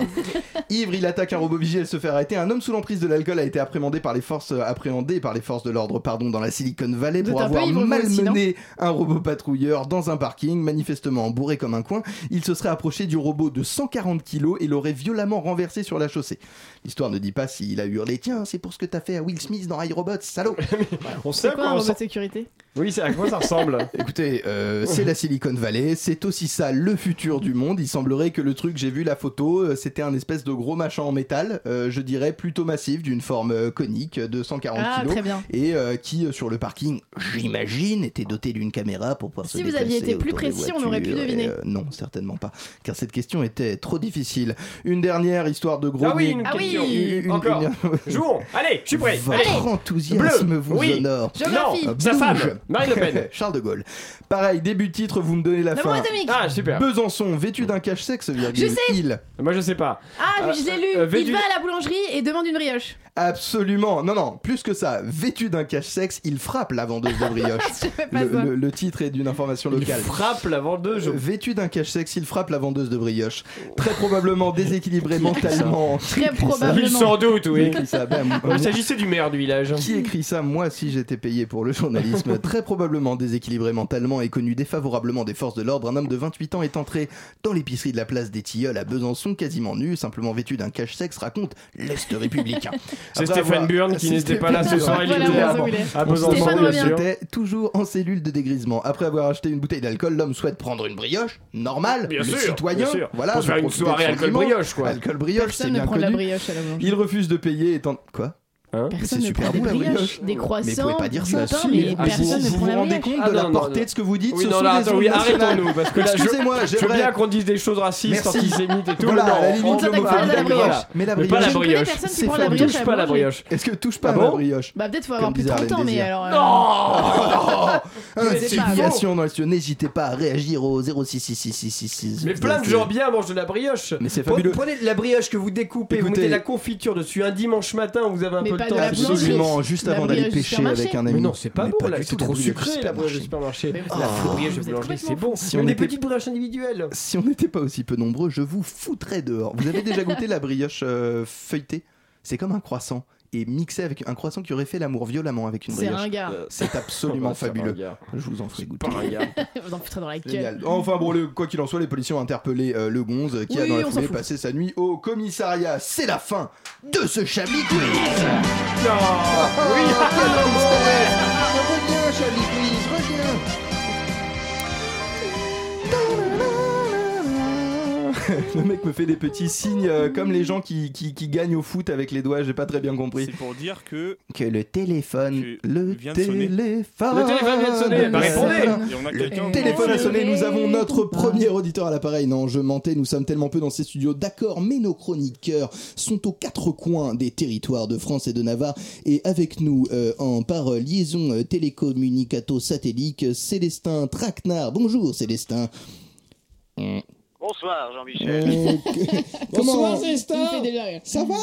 Ivre, il attaque un robot vigile et se fait arrêter. Un homme sous l'emprise de l'alcool a été appréhendé par les forces, appréhendé par les forces de l'ordre, pardon, dans la Silicon Valley pour peu avoir malmené un robot patrouilleur dans un parking, manifestement bourré comme un coin. Il se serait approché du robot de 140 kilos et l'aurait violemment renversé sur la chaussée. L'histoire ne dit pas s'il a hurlé Tiens, c'est pour ce que t'as fait à Will Smith dans iRobot, salaud *laughs* On sait quoi quoi un robot de sécurité? Oui, c'est à quoi ça ressemble *laughs* Écoutez, euh, c'est la Silicon Valley, c'est aussi ça le futur du monde. Il semblerait que le truc, j'ai vu la photo, euh, c'était un espèce de gros machin en métal, euh, je dirais plutôt massif, d'une forme conique de 140 Ah, kilos. Très bien. Et euh, qui, euh, sur le parking, j'imagine, était doté d'une caméra pour pouvoir se Si vous aviez été plus précis, on aurait pu deviner. euh, non, certainement pas, car cette question était trop difficile. Une dernière histoire de gros Ah oui, une Ah oui, question. Encore. *laughs* Jouons. Allez, je suis prêt. Votre Allez. *laughs* enthousiasme Bleu. vous Oui. honore. Géographie. Non, sa femme. Marine Le Pen. *laughs* Charles de Gaulle. Pareil, début de titre, vous me donnez la fin. atomique. Ah, super. Besançon, vêtu d'un cache-sexe, virgule, Je sais. il. Moi, je sais pas. Ah, je l'ai lu. euh, vêtu- Il va à la boulangerie et demande une brioche. Absolument. Non, non, plus que ça. Vêtu d'un cache-sexe, il frappe la vendeuse de brioche. *laughs* Le, ça. le- le titre est d'une information Il locale. frappe la vendeuse. Euh, Vêtu d'un cache-sexe, il frappe la vendeuse de brioche. Très probablement déséquilibré *laughs* mentalement. Très probablement. sans doute, Qui oui. écrit ça Ben, *laughs* Il s'agissait du maire du village. Qui écrit ça Moi, si j'étais payé pour le journalisme, très probablement déséquilibré mentalement et connu défavorablement des forces de l'ordre, un homme de 28 ans est entré dans l'épicerie de la place des Tilleuls à Besançon, quasiment nu, simplement vêtu d'un cache-sexe, raconte l'Est républicain. C'est Après Stéphane avoir- Burn qui n'était pas là ce Stéphane soir. Il était Stéphane toujours en cellule de dégrisement. Après avoir acheté une bouteille d'alcool, l'homme souhaite prendre une brioche, normal, Bien le sûr, citoyen, bien sûr. voilà, Pour faire une soirée alcool brioche, quoi. Alcool brioche, c'est bien connu. brioche à la boulangerie. Il refuse de payer étant quoi? Hein Personne c'est ne super prend des la brioches, brioche. des Mais vous croissants, pouvez pas dire du ça. pain, mais ah, personne vous, ne vous prend vous la rendez brioche. compte Ah, de la non, non, portée non. de ce que vous dites Oui, Ce non, sont là, attends, oui, arrêtons-nous, parce que là, je- Excusez-moi, Je veux bien qu'on dise des choses racistes, antisémites et tout, Voilà, mais à la limite, on pas la brioche. Mais la Mais pas la brioche, brioche. C'est la brioche touche pas la brioche. Est-ce que touche pas Ah la brioche Bah peut-être faut avoir plus de disait 30 ans, mais alors... euh, Non. *laughs* Investigation dans le studio, n'hésitez pas à réagir au 066666. Mais plein de gens bien mangent de la brioche. Mais c'est fabuleux. Prenez la brioche que vous découpez, vous mettez la confiture dessus un dimanche matin où vous avez un Mais peu de temps. Absolument, juste avant d'aller pêcher avec un ami. Mais non, c'est pas bon c'est trop sucré la brioche du supermarché. La brioche de boulangerie, c'est bon. Si on des était- petites brioches individuelles. Si on n'était pas aussi peu nombreux, je vous foutrais dehors. Vous avez déjà goûté la brioche euh, feuilletée? C'est comme un croissant et mixé avec un croissant qui aurait fait l'amour violemment avec une C'est brioche. un gars. C'est absolument *laughs* c'est fabuleux. Je vous en ferai goûter. *laughs* Vous en foutrez dans la gueule. Enfin bon, le- quoi qu'il en soit, les policiers ont interpellé euh, le Gonze qui a Oui, dans la foulée passé sa nuit au commissariat. C'est la fin de ce Chablis Quiz. Non Oui, reviens Chablis Quiz, *laughs* Le mec me fait des petits signes euh, comme les gens qui, qui, qui gagnent au foot avec les doigts, j'ai pas très bien compris. C'est pour dire que. Que le téléphone, Que le vient de sonner. téléphone. Le téléphone vient de sonner, bah, répondez. Et on a Le téléphone a sonné, nous avons notre premier auditeur à l'appareil. Non, je mentais, nous sommes tellement peu dans ces studios. D'accord, mais nos chroniqueurs sont aux quatre coins des territoires de France et de Navarre. Et avec nous, euh, en par liaison euh, télécommunicato-satellite, Célestin Traquenard. Bonjour Célestin. Bonsoir Jean-Michel. Euh, *laughs* déjà rire. Ça va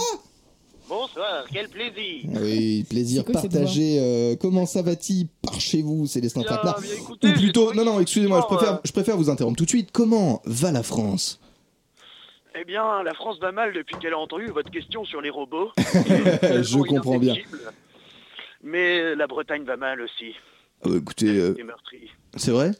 Bonsoir, quel plaisir. Oui, plaisir quoi partagé. Euh, comment ça va-t-il par chez vous, Célestin Traquenard Ou plutôt, non, non, excusez-moi, je effectivement, préfère, euh, je préfère vous interrompre tout de suite. Comment va la France? Eh bien, la France va mal depuis qu'elle a entendu votre question sur les robots. *laughs* Je comprends bien. Mais la Bretagne va mal aussi. Ah bah, Écoutez, euh, c'est vrai?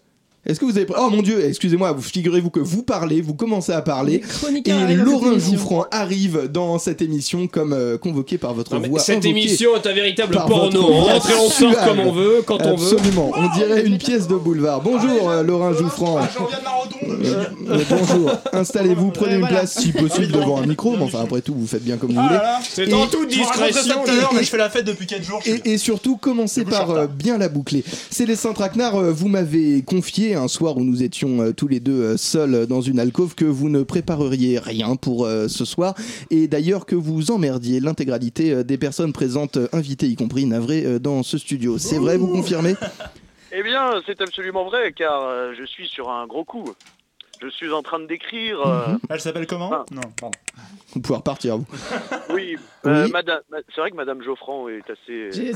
Est-ce que vous avez... Oh mon dieu, excusez-moi, vous figurez-vous que vous parlez, vous commencez à parler, Les et dans Laurent. Jouffran arrive dans cette émission comme euh, convoqué par votre Non, voix. Cette émission est un véritable porno. On rentre et on sort comme on veut, quand on veut. Absolument, on dirait une pièce de boulevard. Bonjour euh, Laurent Jouffran. Euh, euh, bonjour, installez-vous, prenez une voilà. place si possible devant un micro, mais enfin après tout vous faites bien comme vous voulez. C'est en toute Je vous raconterai ça discrétion. tout à l'heure, et- mais je fais la fête depuis 4 jours. Et, et surtout, commencez C'est par euh, bien la boucler. Célestin Traquenard, euh, vous m'avez confié un soir où nous étions euh, tous les deux euh, seuls dans une alcôve que vous ne prépareriez rien pour euh, ce soir et d'ailleurs que vous emmerdiez l'intégralité euh, des personnes présentes, euh, invitées y compris navrées, euh, dans ce studio. C'est vrai, vous confirmez? Eh bien, c'est absolument vrai, car euh, je suis sur un gros coup. Je suis en train de décrire. euh. Elle s'appelle comment? Non, pardon. *laughs* Vous pouvez repartir, vous. Oui, euh, Oui. madame, ma- c'est vrai que Madame Geoffran est assez. *laughs*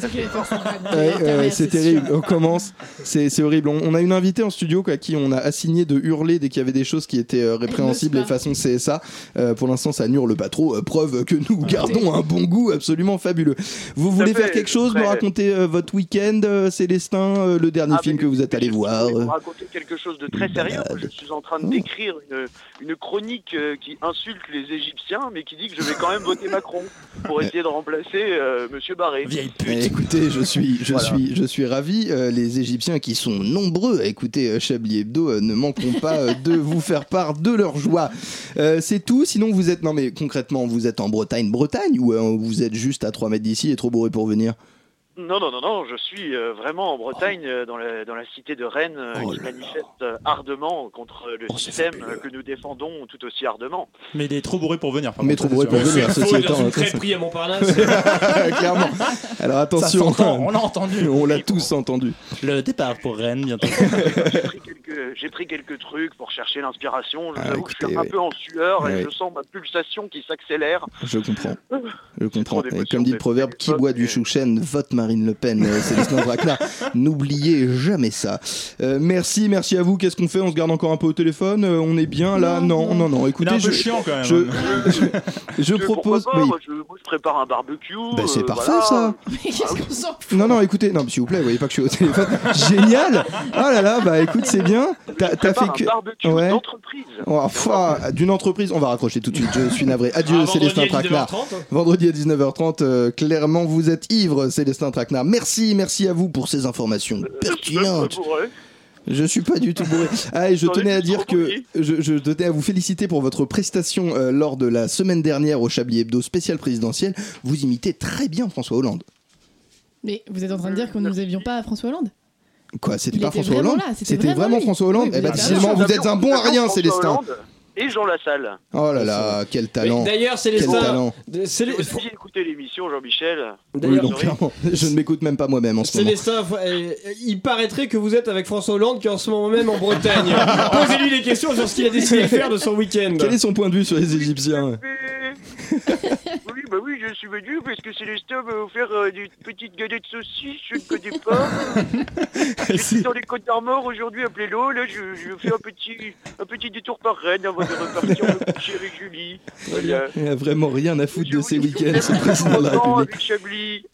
Ouais, ouais, mère, c'est sûr. terrible. On commence. C'est horrible. On, on a une invitée en studio quoi, à qui on a assigné de hurler dès qu'il y avait des choses qui étaient euh, répréhensibles et façon CSA. Euh, pour l'instant, ça n'hurle pas trop. euh, preuve que nous gardons un bon goût absolument fabuleux. Vous voulez faire quelque chose, me très- raconter euh, votre week-end, euh, Célestin, euh, le dernier Ah, film que vous êtes allé je voir vais euh. vous raconter quelque chose de très sérieux. Je suis en train de décrire une, une chronique euh, qui insulte les Égyptiens, mais qui dit que je vais quand même voter Macron pour essayer de remplacer euh, Monsieur Barré. Eh, Écoutez, je suis, je Voilà. suis, je suis ravi. Euh, les Égyptiens qui sont nombreux à écouter euh, Chablis Hebdo euh, ne manqueront pas euh, de vous faire part de leur joie. Euh, c'est tout. Sinon, vous êtes, non mais concrètement, vous êtes en Bretagne, Bretagne, ou euh, vous êtes juste à 3 mètres d'ici et trop bourré pour venir? Non, non, non, non, je suis euh, vraiment en Bretagne, euh, dans, la, dans la cité de Rennes, euh, Oh qui là. manifeste ardemment contre le Oh, système fabuleux. que nous défendons tout aussi ardemment. Mais il est trop bourré pour venir. par Mais contre, trop bourré pour venir, *laughs* ceci étant. crêperie à Montparnasse. *laughs* Clairement. Alors attention, on l'a entendu. *laughs* on l'a tous entendu. Le départ pour Rennes bientôt. J'ai pris, quelques, j'ai pris quelques trucs pour chercher l'inspiration. Je Ah, je suis un peu en sueur et je sens ma pulsation qui s'accélère. Je comprends. Je comprends. Et comme dit le proverbe, qui boit du chouchen vote Marine Le Pen. Euh, Célestin Dracna. N'oubliez jamais ça. Euh, merci, merci à vous. Qu'est-ce qu'on fait? On se garde encore un peu au téléphone? Euh, On est bien là? Non, non, non. Écoutez, un je, chiant quand même. je, hein. *laughs* je, je pourquoi propose. pas, oui. moi, je, moi, je prépare un barbecue. Bah, c'est euh, parfait voilà. ça. Mais qu'est-ce qu'on s'en fout? Non, non, écoutez, non, s'il vous plaît, vous voyez pas que je suis au téléphone. *laughs* Génial Oh là là, bah écoute, c'est bien. T'as fait que. barbecue Ouais. d'entreprise. Oh, d'une entreprise, on va raccrocher tout de suite, je suis navré. Adieu Ah, vendredi Célestin à Traquenard. 19h30. Vendredi à 19h30, euh, clairement vous êtes ivre Célestin Traquenard. Merci, merci à vous pour ces informations Je suis même pertinentes. Je suis pas du tout bourré. *laughs* Ah, et je tenais à dire que je, je tenais à vous féliciter pour votre prestation euh, lors de la semaine dernière au Chablis Hebdo spécial présidentiel. Vous imitez très bien François Hollande. Mais vous êtes en train de dire que nous Merci. avions pas François Hollande? Quoi, c'était pas était François Hollande là, c'était vraiment. François Hollande Oui, Eh ben, vous êtes décidément, vous êtes un bon à rien, Célestin. Hollande Et Jean Lassalle. Oh là là, quel talent. D'ailleurs, Quel Célestin. talent. de- Célé- Vous écouter l'émission, Jean-Michel. Oui, donc clairement, je ne m'écoute même pas moi-même en ce moment. Célestin, il paraîtrait que vous êtes avec François Hollande qui est en ce moment même en Bretagne. *laughs* Posez-lui des questions sur ce qu'il a décidé de faire de son week-end. Quel est son point de vue sur les Égyptiens oui, bah oui, je suis venu parce que Célestin m'a offert euh, des petites galettes saucisses, je ne connais pas. *laughs* J'étais dans les Côtes d'Armor aujourd'hui à Plélo, là je, je fais un petit, un petit détour par Rennes avant de repartir me coucher avec Julie. Voilà. Il a vraiment rien à foutre de ses week-ends, ce président de la République.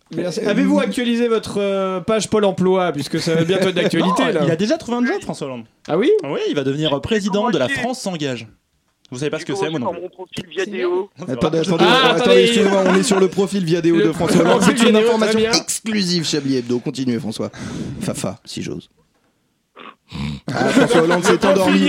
Avez-vous actualisé votre euh, page Pôle emploi puisque ça va bientôt être d'actualité il a déjà trouvé un job, François Hollande. Ah oui Oui, il va devenir président de la. France s'engage. Vous savez pas ce que c'est, moi non mon profil. Attendez, attendez, Ah, attendez, attendez. excusez-moi, on est sur le profil Viadéo Le de François Hollande. C'est une information exclusive Chablis Hebdo. Continuez, François. Fafa, si j'ose. Ah, François Hollande s'est endormi.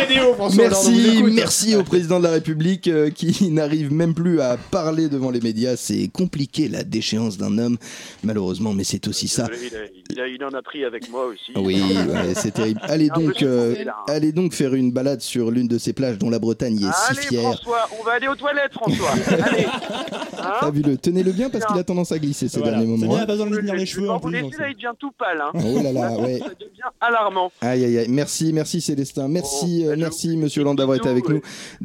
Merci, merci au président de la République euh, qui *laughs* n'arrive même plus à parler devant les médias. C'est compliqué la déchéance d'un homme, malheureusement, mais c'est aussi ça. Il, a- il a- il en a pris avec moi aussi. Oui, ouais, c'est terrible. Allez donc, euh, là. allez donc faire une balade sur l'une de ces plages dont la Bretagne est si Allez fière. François, on va aller aux toilettes François. *laughs* Allez. Hein Fabuleux. Tenez-le bien parce qu'il a tendance à glisser ces Voilà. derniers moments. bien, pas besoin de lui Je tenir vais les cheveux vous là, il devient tout pâle. Hein. Oh là là, ouais. Ça devient alarmant. Aïe aïe aïe, merci, merci Célestin, merci, euh, merci Monsieur Hollande d'avoir été avec nous. Et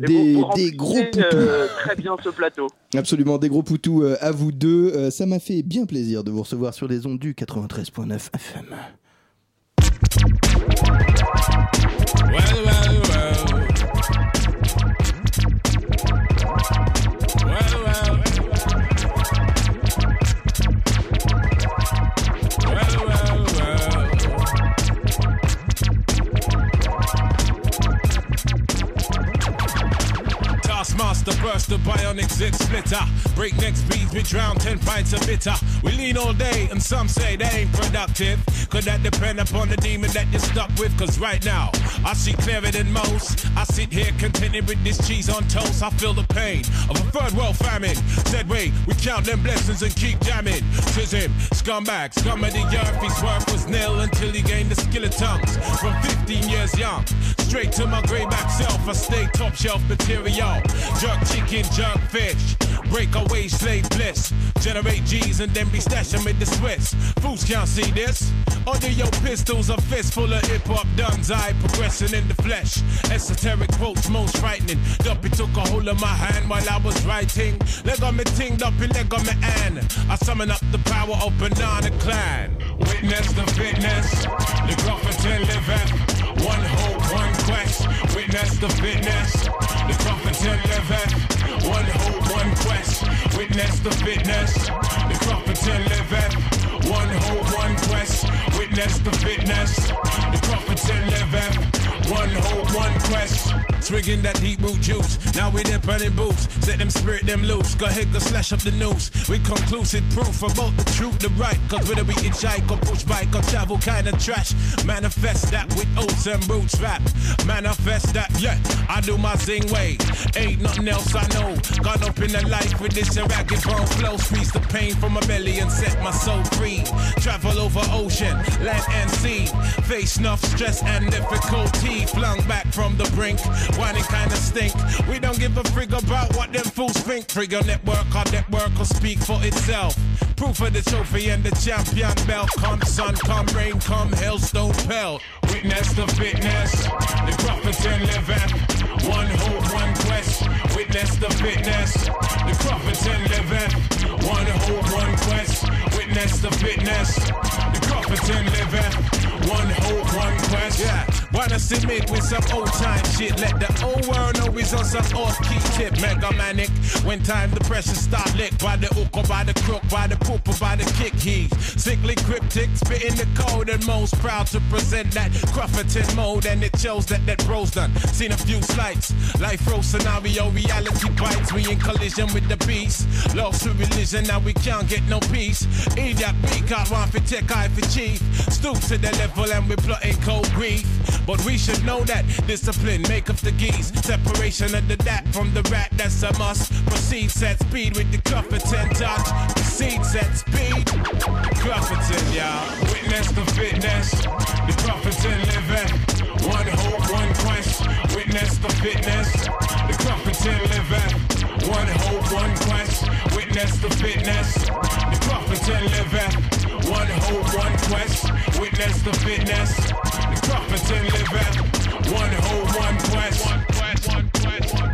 Des, vous- vous des gros remplissez, poutous, euh, très bien ce plateau. absolument des gros poutous euh, à vous deux. Euh, ça m'a fait bien plaisir de vous recevoir sur les ondes du 93.9 FM. Burst the bionic zit splitter. Breakneck speeds, we drown 10 pints of bitter. We lean all day, and some say they ain't productive. Could that depend upon the demon that you're stuck with? Cause right now, I see clearer than most. I sit here contented with this cheese on toast. I feel the pain of a third world famine. Said, wait, we count them blessings and keep jamming. Tis him, scumbag, scum of the earth. His worth was nil until he gained the skill of tongues. From 15 years young, straight to my greyback self, I stay top shelf material. Jerk chicken, jerk fish. Break away slave bliss. Generate G's and then be stashing with the Swiss. Fools can't see this. Under your pistols, a fist full of hip hop duns. I progressing in the flesh. Esoteric quotes, most frightening. Duppy took a hold of my hand while I was writing. Leg on me ting, Duppy leg on me an. I summon up the power of Banana Clan. Witness the fitness. The Crawfordton liveth. One hope, one quest. Witness the fitness. The Crawfordton liveth. One hope, one quest. Witness the fitness. The Crawfordton liveth. One hope, one quest. Witness the fitness. The Crawfordton liveth. One hope, one quest. Swing Drinking that deep root juice. Now we dip running boots. Set them spirit them loose. Go ahead, go slash up the news. We conclusive proof about the truth, the right. Cause whether we hitchhike or push bike or travel kind of trash. Manifest that with oats and roots rap. Manifest that, yeah. I do my zing way. Ain't nothing else I know. Got up in the life with this ragged bone flow. Squeeze the pain from my belly and set my soul free. Travel over ocean, land and sea. Face enough stress and difficulty. Flung back from the brink. Whining kinda stink. We don't give a frig about what them fools think. Trigger network, our network will speak for itself. Proof of the trophy and the champion belt. Come sun, come rain, come hailstone pelt. Witness the fitness, the Crofton living. One hope, one quest. Witness the fitness, the Crofton living. One hope, one quest. Witness the fitness, the Crofton living. One hope, one quest. Yeah, wanna submit with some old time shit. Let the old world know he's on some off key tip. Mega manic. When time the pressure start lick by the hook or by the crook, by the poop or by the kick. He sickly cryptic, spitting the code and most proud to present that Crufferton mode. And it shows that that bro's done. Seen a few slights. Life row scenario, reality bites. We in collision with the beast. Lost to religion, now we can't get no peace. Idiot, we can't want for tech, eye for chief. Stoop to the level and we plotting cold grief. But we should know that discipline make up the geese. Separation of the dat from the rat, that's a must. Proceed set speed with the Clufferton touch. Proceed set speed. Clufferton, y'all. Witness the fitness. The Clufferton living. One hope, one quest. Witness the fitness. The Clufferton living. One hope, one quest. Witness the fitness. The Clufferton living. One hope, one quest. Witness the fitness. The Clufferton living. One hope, one quest. One quest, one quest, one Et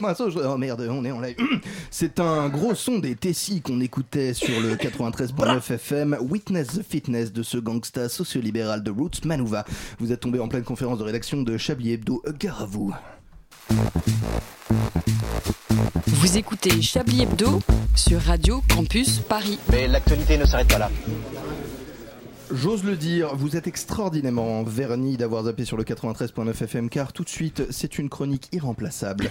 pinceau. Je- Oh merde, on est en live. *clears throat* C'est un gros son des Tessie qu'on écoutait sur le 93.9 FM. Witness the Fitness de ce gangsta sociolibéral de Roots Manuva. Vous êtes tombé en pleine conférence de rédaction de Chablis Hebdo. Gare à vous. Vous écoutez Chablis Hebdo sur Radio Campus Paris. Mais l'actualité ne s'arrête pas là. J'ose le dire, vous êtes extraordinairement vernis d'avoir zappé sur le 93.9 FM car tout de suite, c'est une chronique irremplaçable.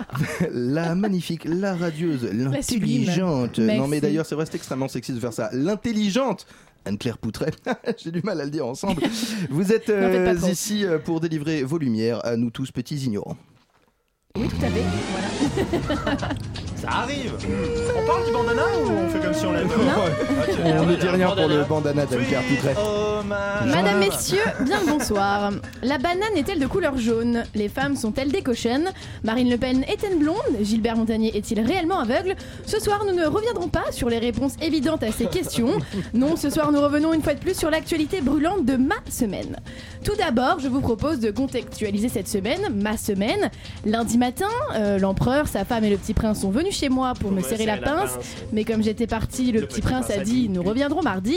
*laughs* la magnifique, la radieuse, l'intelligente. Non mais d'ailleurs, c'est vrai, c'est extrêmement sexy de faire ça. L'intelligente Anne-Claire Poutret, *laughs* j'ai du mal à le dire ensemble. *laughs* Vous êtes euh, ici euh, pour délivrer vos lumières à nous tous petits ignorants. Oui, tout à fait. Voilà. Ça arrive On parle du bandana ou on fait comme si on l'avait On ne dit rien pour le bandana. Madame, messieurs, bien le bonsoir. La banane est-elle de couleur jaune? Les femmes sont-elles des cochonnes? Marine Le Pen est-elle blonde? Gilbert Montagnier est-il réellement aveugle? Ce soir, nous ne reviendrons pas sur les réponses évidentes à ces questions. Non, ce soir, nous revenons une fois de plus sur l'actualité brûlante de ma semaine. Tout d'abord, je vous propose de contextualiser cette semaine, ma semaine. Lundi matin, euh, l'empereur, sa femme et le petit prince sont venus chez moi pour me serrer la pince. Mais comme j'étais parti, le, petit prince a dit nous reviendrons mardi.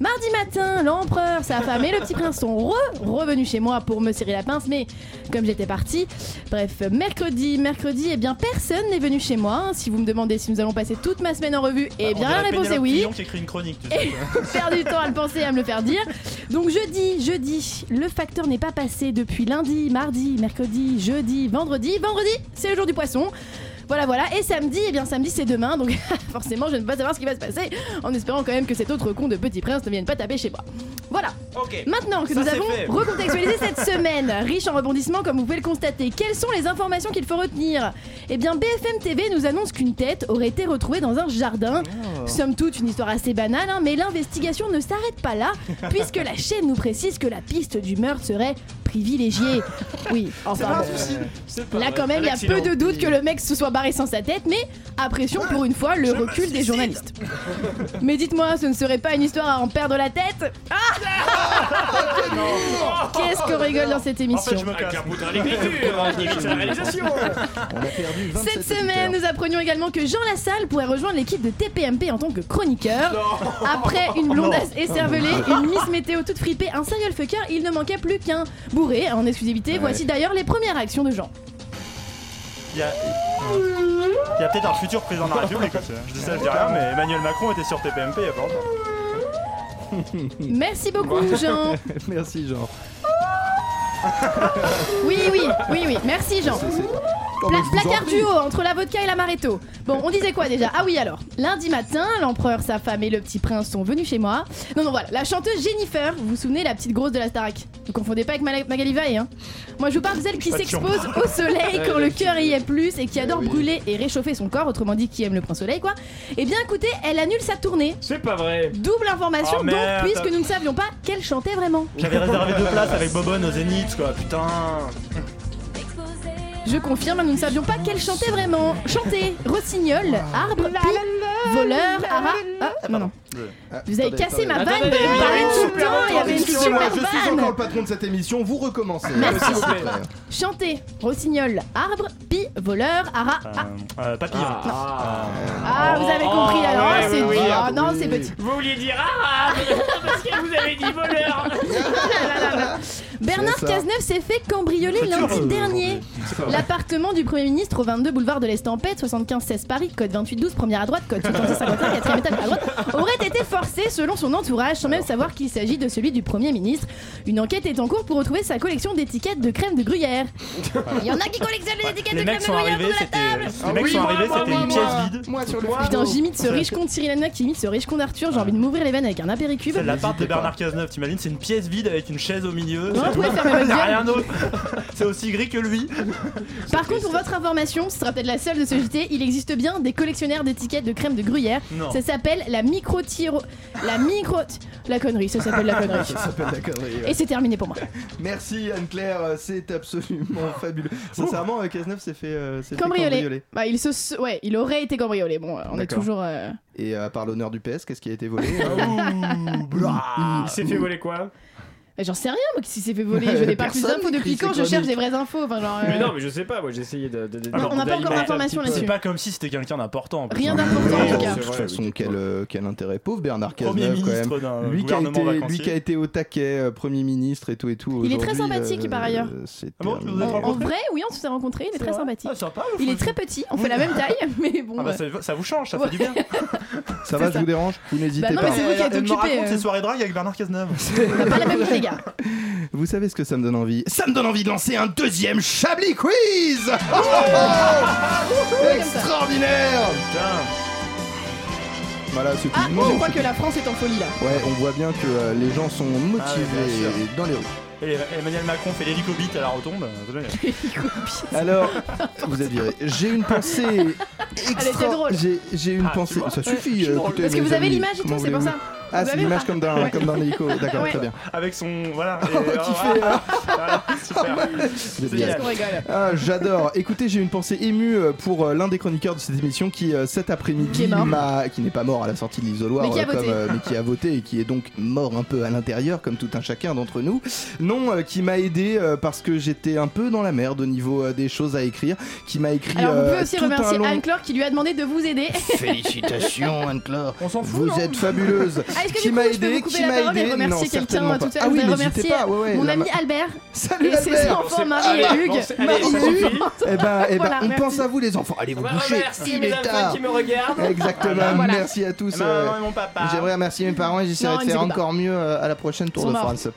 Mardi matin, l'empereur, sa femme et le petit prince sont re revenus chez moi pour me serrer la pince, mais comme j'étais parti, bref, mercredi, mercredi, eh bien personne n'est venu chez moi. Si vous me demandez si nous allons passer toute ma semaine en revue, eh bien la réponse est oui. qui écrit une chronique, tu Et *laughs* faire du temps à le penser et à me le faire dire. Donc jeudi, jeudi, le facteur n'est pas passé depuis lundi, mardi, mercredi, jeudi, vendredi. Vendredi, c'est le jour du poisson. Voilà, voilà. Et samedi, eh bien samedi c'est demain, donc *laughs* forcément je ne peux pas savoir ce qui va se passer, en espérant quand même que cet autre con de Petit Prince ne vienne pas taper chez moi. Voilà. Maintenant que Ça, nous avons fait. recontextualisé *laughs* cette semaine, riche en rebondissements comme vous pouvez le constater, quelles sont les informations qu'il faut retenir? Eh bien BFM TV nous annonce qu'une tête aurait été retrouvée dans un jardin. Somme toute une histoire assez banale, hein, mais l'investigation ne s'arrête pas là, *laughs* puisque la chaîne nous précise que la piste du meurtre serait privilégié. Oui, enfin. pas Là, quand même, il y a peu de doute que le mec se soit barré sans sa tête, mais à pression, pour une fois, le recul des journalistes. Mais dites-moi, ce ne serait pas une histoire à en perdre la tête? Ah *laughs* Qu'est-ce qu'on rigole dans cette émission Avec un bouton à l'écriture, hein, qui évite la réalisation. On a perdu 27 Cette semaine, nous apprenions également que Jean Lassalle pourrait rejoindre l'équipe de TPMP en tant que chroniqueur. Après une blondasse écervelée, une Miss Météo toute fripée, un serial fucker, il ne manquait plus qu'un bourré en exclusivité. Voici d'ailleurs les premières réactions de Jean. Il y a, peut-être un futur président de la République hein. Je dis ça, je dis rien, mais Emmanuel Macron était sur TPMP il y a pas longtemps. Merci beaucoup, Jean. *laughs* Merci Jean. Oui, oui, oui, oui. Merci, Jean. Pla- placard prie. duo entre la vodka et l'amaretto. Bon, on disait quoi déjà? Ah oui alors, lundi matin, l'empereur, sa femme et le petit prince sont venus chez moi. Non non voilà, la chanteuse Jennifer, vous vous souvenez la petite grosse de la Starac Ne confondez pas avec Mala- Magali Vaé, hein. Moi je vous parle de celle qui s'expose au soleil *laughs* quand le cœur y est plus et qui adore brûler et réchauffer son corps, autrement dit qui aime le prince soleil quoi. Eh bien écoutez, elle annule sa tournée. C'est pas vrai. Double information Oh, donc puisque nous ne savions pas qu'elle chantait vraiment. J'avais réservé deux places avec Bobonne au Zénith, quoi. Putain. Je confirme, nous ne savions pas qu'elle chantait vraiment. Chanter, rossignol, arbre, voleur, ara. Ah, non, non. Ah, Vous avez cassé ma vanne de Attendez, parler attendez, tout le temps, il y avait une Excusez-moi, super je suis vanne. encore le patron de cette émission, vous recommencez. Merci. Chanter, rossignol, arbre, pi, voleur, ara. Ah, Euh, euh, papillon. Ah, vous avez compris alors, ouais, ah, c'est oui, dit. oui, Ah, non, oui. c'est petit. Vous vouliez dire arabe Parce que vous avez dit voleur *laughs* Bernard. Cazeneuve s'est fait cambrioler lundi dernier. L'appartement du Premier ministre au 22 boulevard de l'Estampette, 75 16 Paris, code 28 12, première à droite, code 66 51, quatrième étage à droite, aurait été forcé selon son entourage, sans même savoir qu'il s'agit de celui du Premier ministre. Une enquête est en cours pour retrouver sa collection d'étiquettes de crème de gruyère. *laughs* Il y en a qui collectionnent les étiquettes Les de crème de gruyère de la table. Les mecs oui, sont moi, arrivés, c'était une moi. pièce vide. Moi sur le Putain, j'imite ce riche con de Cyril Hanouna qui imite ce riche con d'Arthur, j'ai envie de m'ouvrir les veines avec un apéricube. C'est l'appart de. Bernard Cazeneuve, t'imagines C'est une pièce vide avec une chaise au milieu. C'est *laughs* rien d'autre. *laughs* C'est aussi gris que lui. Par contre, pour votre information, ce sera peut-être la seule de ce JT, il existe bien des collectionnaires d'étiquettes de crème de gruyère. Non. Ça s'appelle la micro tiro La micro. La connerie, ça s'appelle la *laughs* connerie. Ça s'appelle la connerie. ouais. Et c'est terminé pour moi. Merci Anne-Claire, euh, c'est absolument *laughs* fabuleux. Sincèrement, euh, Cazeneuve s'est fait, euh, s'est fait Cambriolé. cambrioler. Bah, il se. Ouais, il aurait été cambriolé. Bon, euh, on est D'accord. toujours. euh, Et euh, à part l'honneur du PS, qu'est-ce qui a été volé *laughs* euh, Il s'est fait voler quoi? J'en sais rien, moi, qui s'est fait voler. *laughs* Je n'ai pas plus d'infos depuis quand je cherche des vraies infos. Enfin, genre. euh, Mais non, mais je sais pas, moi j'ai essayé de. de- de- Non, on n'a pas encore d'informations là-dessus. C'est pas comme si c'était quelqu'un d'important. Rien d'important en tout cas. De toute façon, quel, euh, quel intérêt? Pauvre Bernard Cazeneuve quand même. Lui qui, a été, lui qui a été au taquet, euh, Premier ministre et tout et tout. Il est très sympathique, euh, par ailleurs. Ah En, vrai, oui, on s'est rencontrés, il est très sympathique. Ah, Il est très petit, on fait la même taille, *laughs* mais bon. Ah bah, euh, ça, ça vous change, ça fait du bien. *laughs* Ça va, je vous dérange Vous n'hésitez Bah non, pas. mais c'est vous qui êtes Elle me occupé, raconte euh. ses soirées drague avec Bernard Cazeneuve. *laughs* on n'a pas la même vie, les gars. Vous savez ce que ça me donne envie Ça me donne envie de lancer un deuxième Chablis Quiz Oh, oh, oh Extraordinaire Voilà, c'est tout. Ah, je crois c'est que la France est en folie là. Ouais, on voit bien que euh, les gens sont motivés Ah ouais, sûr. dans les rues. Et Emmanuel Macron fait l'hélicobite à la génial. *laughs* Alors, vous êtes viré. J'ai une pensée extra. était drôle. J'ai, j'ai une Ah, pensée. Ça Ouais, suffit. c'est euh, écoutez, Parce que vous avez l'image et tout, c'est pour ça. Ah, c'est l'image comme d'un, Ouais. comme d'un hélico. *laughs* D'accord, Ouais. très bien. Avec son. Voilà. *laughs* Et, Oh, euh, qui *laughs* voilà. Super. C'est qu'on rigole Ah, j'adore. Écoutez, j'ai une pensée émue euh, pour euh, l'un des chroniqueurs de cette émission qui, euh, cet après-midi, qui n'est pas mort à la sortie de l'isoloir, Mais qui a euh, voté. mais qui a voté et qui est donc mort un peu à l'intérieur, comme tout un chacun d'entre nous. Non, euh, qui m'a aidé euh, parce que j'étais un peu dans la merde au niveau euh, des choses à écrire, qui m'a écrit. Alors vous euh, pouvez aussi remercier long- Anne-Claire qui lui a demandé de vous aider. Félicitations Anne-Claire. On s'en fout. Vous non êtes fabuleuse. Ah, que qui du m'a aidé Qui m'a aidé remercier Non, quelqu'un certainement tout Ah oui, remercier pas. Ouais, ouais, mon ami Albert *laughs* Salut et ses enfants Marie allez, et Hugues. Eh ben, eh ben, Voilà, on merci. pense à vous les enfants. Allez vous coucher. remercier Il mes est enfants qui me regardent. Exactement. Voilà. Merci à tous. Euh, maman et mon papa. J'aimerais remercier mes parents et j'essaierai de faire encore mieux euh, à la prochaine Tour de. France.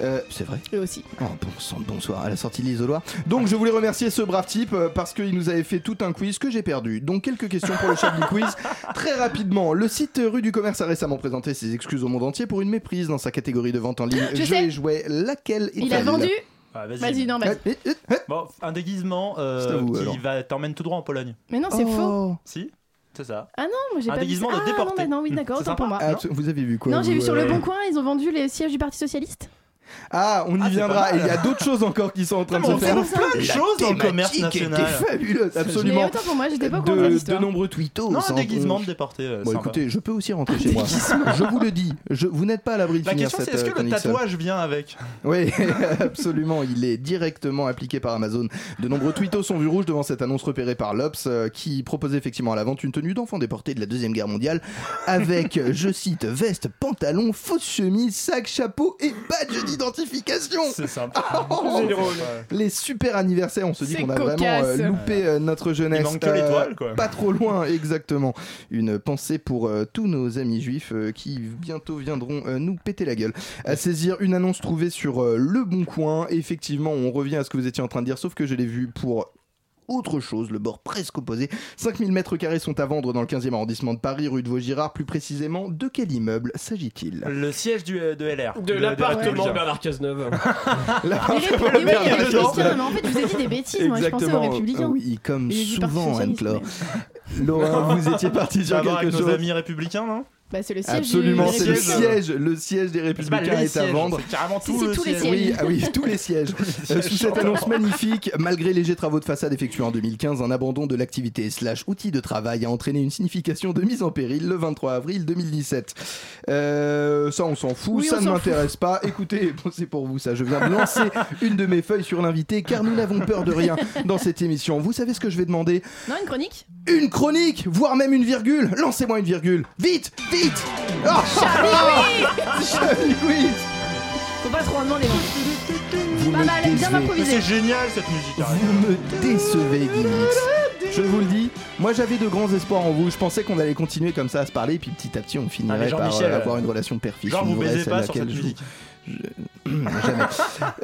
Euh, c'est vrai. Eux aussi. De bonsoir à la sortie de l'isoloir. Donc je voulais remercier ce brave type parce qu'il nous avait fait tout un quiz que j'ai perdu. Donc quelques questions pour le Chablis Quiz. *laughs* Très rapidement, le site Rue du Commerce a récemment présenté ses excuses au monde entier pour une méprise dans sa catégorie de vente en ligne. Je Jeux sais. et jouets, laquelle Il a vendu. Ah, vas-y. Vas-y, non, vas-y. Eh, eh, eh. Bon, un déguisement euh, C'est à vous, qui alors. va t'emmène tout droit en Pologne. Mais non, c'est Oh. faux. Si C'est ça. Ah non, moi j'ai Un pas vu déguisement ça. de Ah, déporté. Non, bah non, oui, d'accord, C'est autant pour moi. sympa. Ah, tu- vous avez vu quoi Non, j'ai vous, vu sur le euh, Bon Coin, ils ont vendu les sièges du Parti Socialiste. Ah, on y Ah, viendra. Et il y a d'autres choses encore qui sont en train de se on faire. trouve plein de choses dans le commerce national. fabuleuse, absolument. Mais pour moi, j'étais pas de de, nombreux tweetos. Non, un en- déguisement de déporté. euh, Bon, écoutez, je peux aussi rentrer chez moi. Je vous le dis, je, vous n'êtes pas à l'abri de La finir question, c'est est-ce euh, que le tatouage vient avec? Oui, *laughs* absolument. Il est directement appliqué par Amazon. De nombreux tweetos sont vus rouges devant cette annonce repérée par l'Obs, euh, qui proposait effectivement à la vente une tenue d'enfant déporté de la Deuxième Guerre mondiale, avec, je cite, veste, pantalon, fausse chemise, sac, chapeau et badge d'identification. C'est sympa. C'est drôle. Les super anniversaires, on se dit qu'on a vraiment euh, loupé euh, notre jeunesse. Il manque que l'étoile, quoi. Pas trop loin, exactement. Une pensée pour euh, tous nos amis juifs euh, qui bientôt viendront euh, nous péter la gueule. À saisir une annonce trouvée sur euh, Le Bon Coin. Effectivement, on revient à ce que vous étiez en train de dire, sauf que je l'ai vu pour autre chose, le bord presque opposé. 5000 mètres carrés sont à vendre dans le 15e arrondissement de Paris, rue de Vaugirard. Plus précisément, de quel immeuble s'agit-il? Le siège du, de LR. De l'appartement de. Bernard Cazeneuve. L'appartement de Bernard Cazeneuve. *laughs* en fait, je vous ai dit des bêtises, moi je pensais aux Exactement. républicains. Oui, comme souvent, mais- Laura, vous étiez parti Ça sur quelque avec nos chose. amis républicains, non? Bah, c'est le siège Absolument, du c'est le siège. le siège des Républicains est à vendre. c'est carrément Si, tout si, le tous les siège. sièges. Oui, ah oui, tous les sièges. Euh, sous cette annonce magnifique, malgré léger travaux de façade effectués en 2015, un abandon de l'activité slash outil de travail a entraîné une signification de mise en péril le 23 avril 2017. Euh, ça, on s'en fout, Oui, ça ne m'intéresse pas. Écoutez, *laughs* bon, c'est pour vous ça. Je viens de lancer une de mes feuilles sur l'invité, car nous n'avons peur de rien dans cette émission. Vous savez ce que je vais demander? Non, une chronique? Une chronique, voire même une virgule. Lancez-moi une virgule. Vite, vite. Ah Charlie Quiz. Faut pas trop en demander. non. Vous Pas me mal, bien décevez. Mais improvisé. c'est génial cette musique. arrête. Vous me décevez, Guimix. Je vous le dis, moi j'avais de grands espoirs en vous. Je pensais qu'on allait continuer comme ça à se parler, et puis petit à petit on Ah, mais finirait par Jean-Michel, euh, avoir une relation père-fils. Genre, une vous vraie, baisez celle pas sur laquelle cette je- musique. Jamais. *coughs*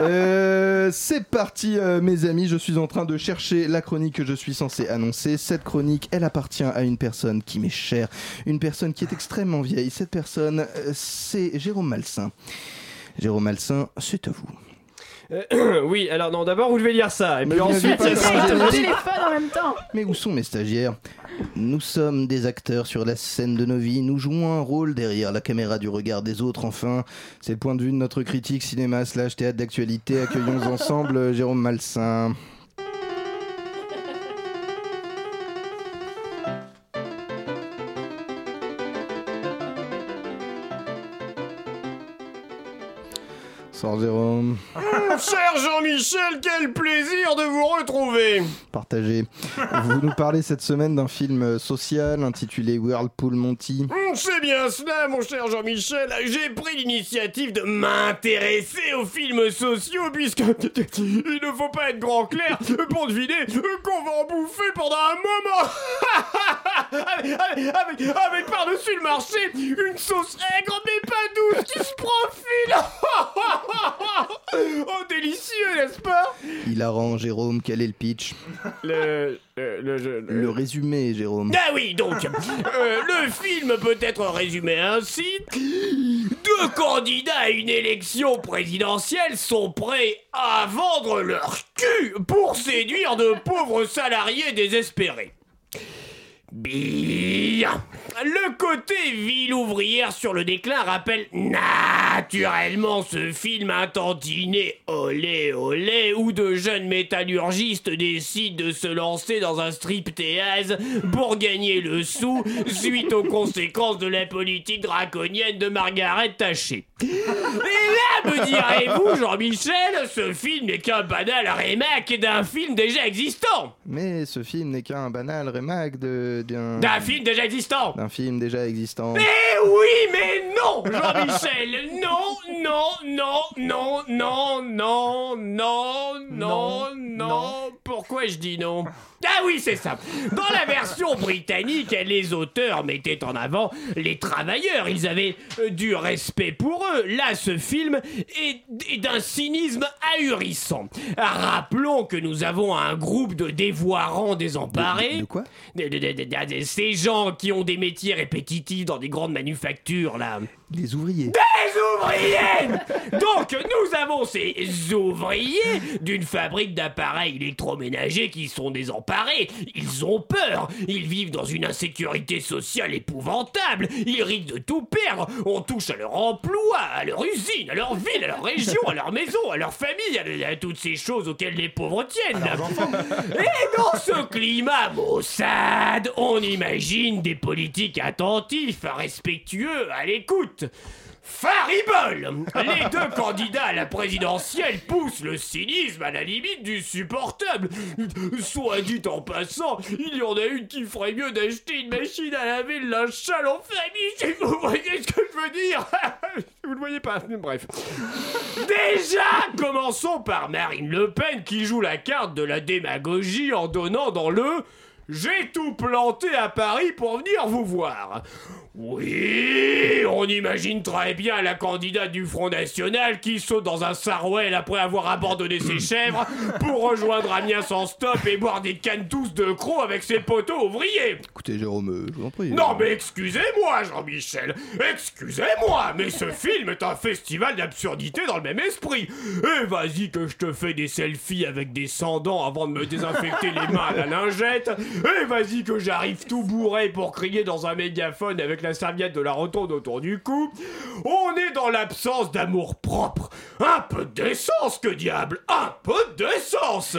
Euh, c'est parti, euh, mes amis. Je suis en train de chercher la chronique que je suis censé annoncer. Cette chronique, elle appartient à une personne qui m'est chère, une personne qui est extrêmement vieille. Cette personne, euh, c'est Jérôme Malsain. Jérôme Malsain, c'est à vous. Euh, *clears throat* oui, alors non, d'abord vous devez lire ça, et Mais puis vous ensuite, pas il y a le ça. en même temps. Mais où sont mes stagiaires? Nous sommes des acteurs sur la scène de nos vies, nous jouons un rôle derrière la caméra du regard des autres, enfin. C'est le point de vue de notre critique cinéma slash théâtre d'actualité. Accueillons ensemble euh, Jérôme Malsain. Sors Jérôme, Mon cher Jean-Michel, quel plaisir de vous retrouver partagez. Vous nous parlez cette semaine d'un film social intitulé Whirlpool Monty. Hum, C'est bien cela, mon cher Jean-Michel. J'ai pris l'initiative de m'intéresser aux films sociaux, puisque *laughs* il ne faut pas être grand clair pour deviner qu'on va en bouffer pendant un moment. *laughs* avec, avec- avec- avec par-dessus le marché une sauce aigre mais pas douce qui se profile. *laughs* oh, délicieux, n'est-ce pas? Hilarant, Jérôme, quel est le pitch? Le... le, le, le- Le résumé, Jérôme. Ah oui, donc, euh, le film peut être résumé ainsi. Deux candidats à une élection présidentielle sont prêts à vendre leur cul pour séduire de pauvres salariés désespérés. Bien. Le côté ville ouvrière sur le déclin rappelle naturellement ce film intantiné olé olé où de jeunes métallurgistes décident de se lancer dans un striptease pour gagner le sou suite aux conséquences de la politique draconienne de Margaret Thatcher. Et là, me direz-vous, Jean-Michel, ce film n'est qu'un banal remake d'un film déjà existant. Mais ce film n'est qu'un banal remake de d'un D'un film déjà existant. d'un film déjà existant. Mais oui, mais non, Jean-Michel, non, non, non, non, non, non, non, non, non. Pourquoi je dis non? Ah oui, c'est ça. Dans la version britannique, les auteurs mettaient en avant les travailleurs. Ils avaient euh, du respect pour eux. Là, ce film est, est d'un cynisme ahurissant. Rappelons que nous avons un groupe de dévoirants désemparés. De quoi? De- de- Ces gens qui ont des métiers répétitifs dans des grandes manufactures, là. Les ouvriers. Des ouvriers Donc nous avons ces ouvriers d'une fabrique d'appareils électroménagers qui sont désemparés. Ils ont peur. Ils vivent dans une insécurité sociale épouvantable. Ils risquent de tout perdre. On touche à leur emploi, à leur usine, à leur ville, à leur région, à leur maison, à leur famille, à, à toutes ces choses auxquelles les pauvres tiennent. Et dans ce climat maussade, on imagine des politiques attentifs, respectueux, à l'écoute. Faribole Les deux candidats à la présidentielle poussent le cynisme à la limite du supportable. Soit dit en passant, il y en a une qui ferait mieux d'acheter une machine à laver le linge en famille, si *laughs* vous voyez ce que je veux dire? *laughs* Vous le voyez pas, bref. Déjà, commençons par Marine Le Pen qui joue la carte de la démagogie en donnant dans le j'ai tout planté à Paris pour venir vous voir. Oui, on imagine très bien la candidate du Front National qui saute dans un sarouel après avoir abandonné ses *coughs* chèvres pour rejoindre Amiens sans stop et boire des cannes tous de crocs avec ses poteaux ouvriers. Écoutez, Jérôme, euh, je vous en prie. Non mais excusez-moi Jean-Michel, excusez-moi, mais ce film est un festival d'absurdité dans le même esprit. Et vas-y que je te fais des selfies avec des sans-dents avant de me désinfecter les mains à la lingette. Et vas-y que j'arrive tout bourré pour crier dans un mégaphone avec la serviette de la rotonde autour du cou. On est dans l'absence d'amour propre. Un peu d'essence, que diable Un peu d'essence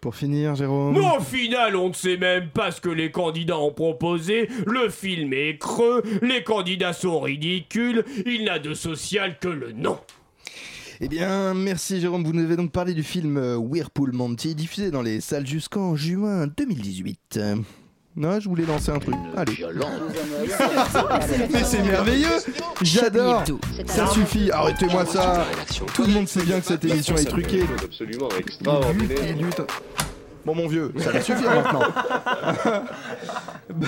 Pour finir, Jérôme. mais au final, on ne sait même pas ce que les candidats ont proposé. Le film est creux, les candidats sont ridicules, il n'a de social que le nom. Eh bien, merci Jérôme. Vous nous avez donc parlé du film euh, Whirlpool Monty, diffusé dans les salles jusqu'en juin 2018. Non, je voulais lancer un truc. Allez. *laughs* Mais c'est merveilleux. J'adore. Ça suffit, arrêtez-moi ça. Tout le monde sait bien que cette émission est truquée. Absolument extraordinaire. Bon mon vieux, ça va suffire *laughs* maintenant. Bon,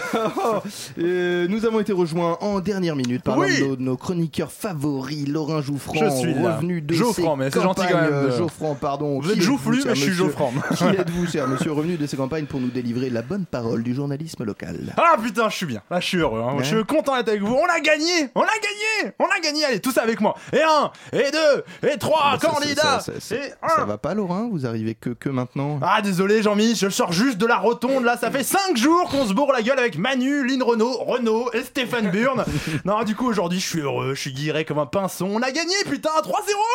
euh, nous avons été rejoints en dernière minute par Oui. l'un de nos, chroniqueurs favoris, Laurent Jouffran, Je suis là. revenu de ses mais c'est gentil quand même de- Geoffran, pardon. Vous êtes joufflu, mais je suis Geoffran. *laughs* Qui *laughs* êtes-vous, cher monsieur, revenu de ses campagnes pour nous délivrer la bonne parole du journalisme local? Ah putain, je suis bien. Là, je suis heureux. hein. Ouais. Je suis content d'être avec vous. On a gagné On a gagné On a gagné Allez, tous avec moi. Et un, et deux, et trois Bah, ça, candidats ça, ça, ça, Et ça un va pas, Laurent Vous arrivez que, que maintenant? Ah désolé Jean-Mi, je sors juste de la rotonde là, ça fait 5 jours qu'on se bourre la gueule avec Manu, Lynn Renault, Renault et Stéphane Burn. *laughs* non du coup aujourd'hui je suis heureux, je suis guiré comme un pinson, on a gagné putain 3-0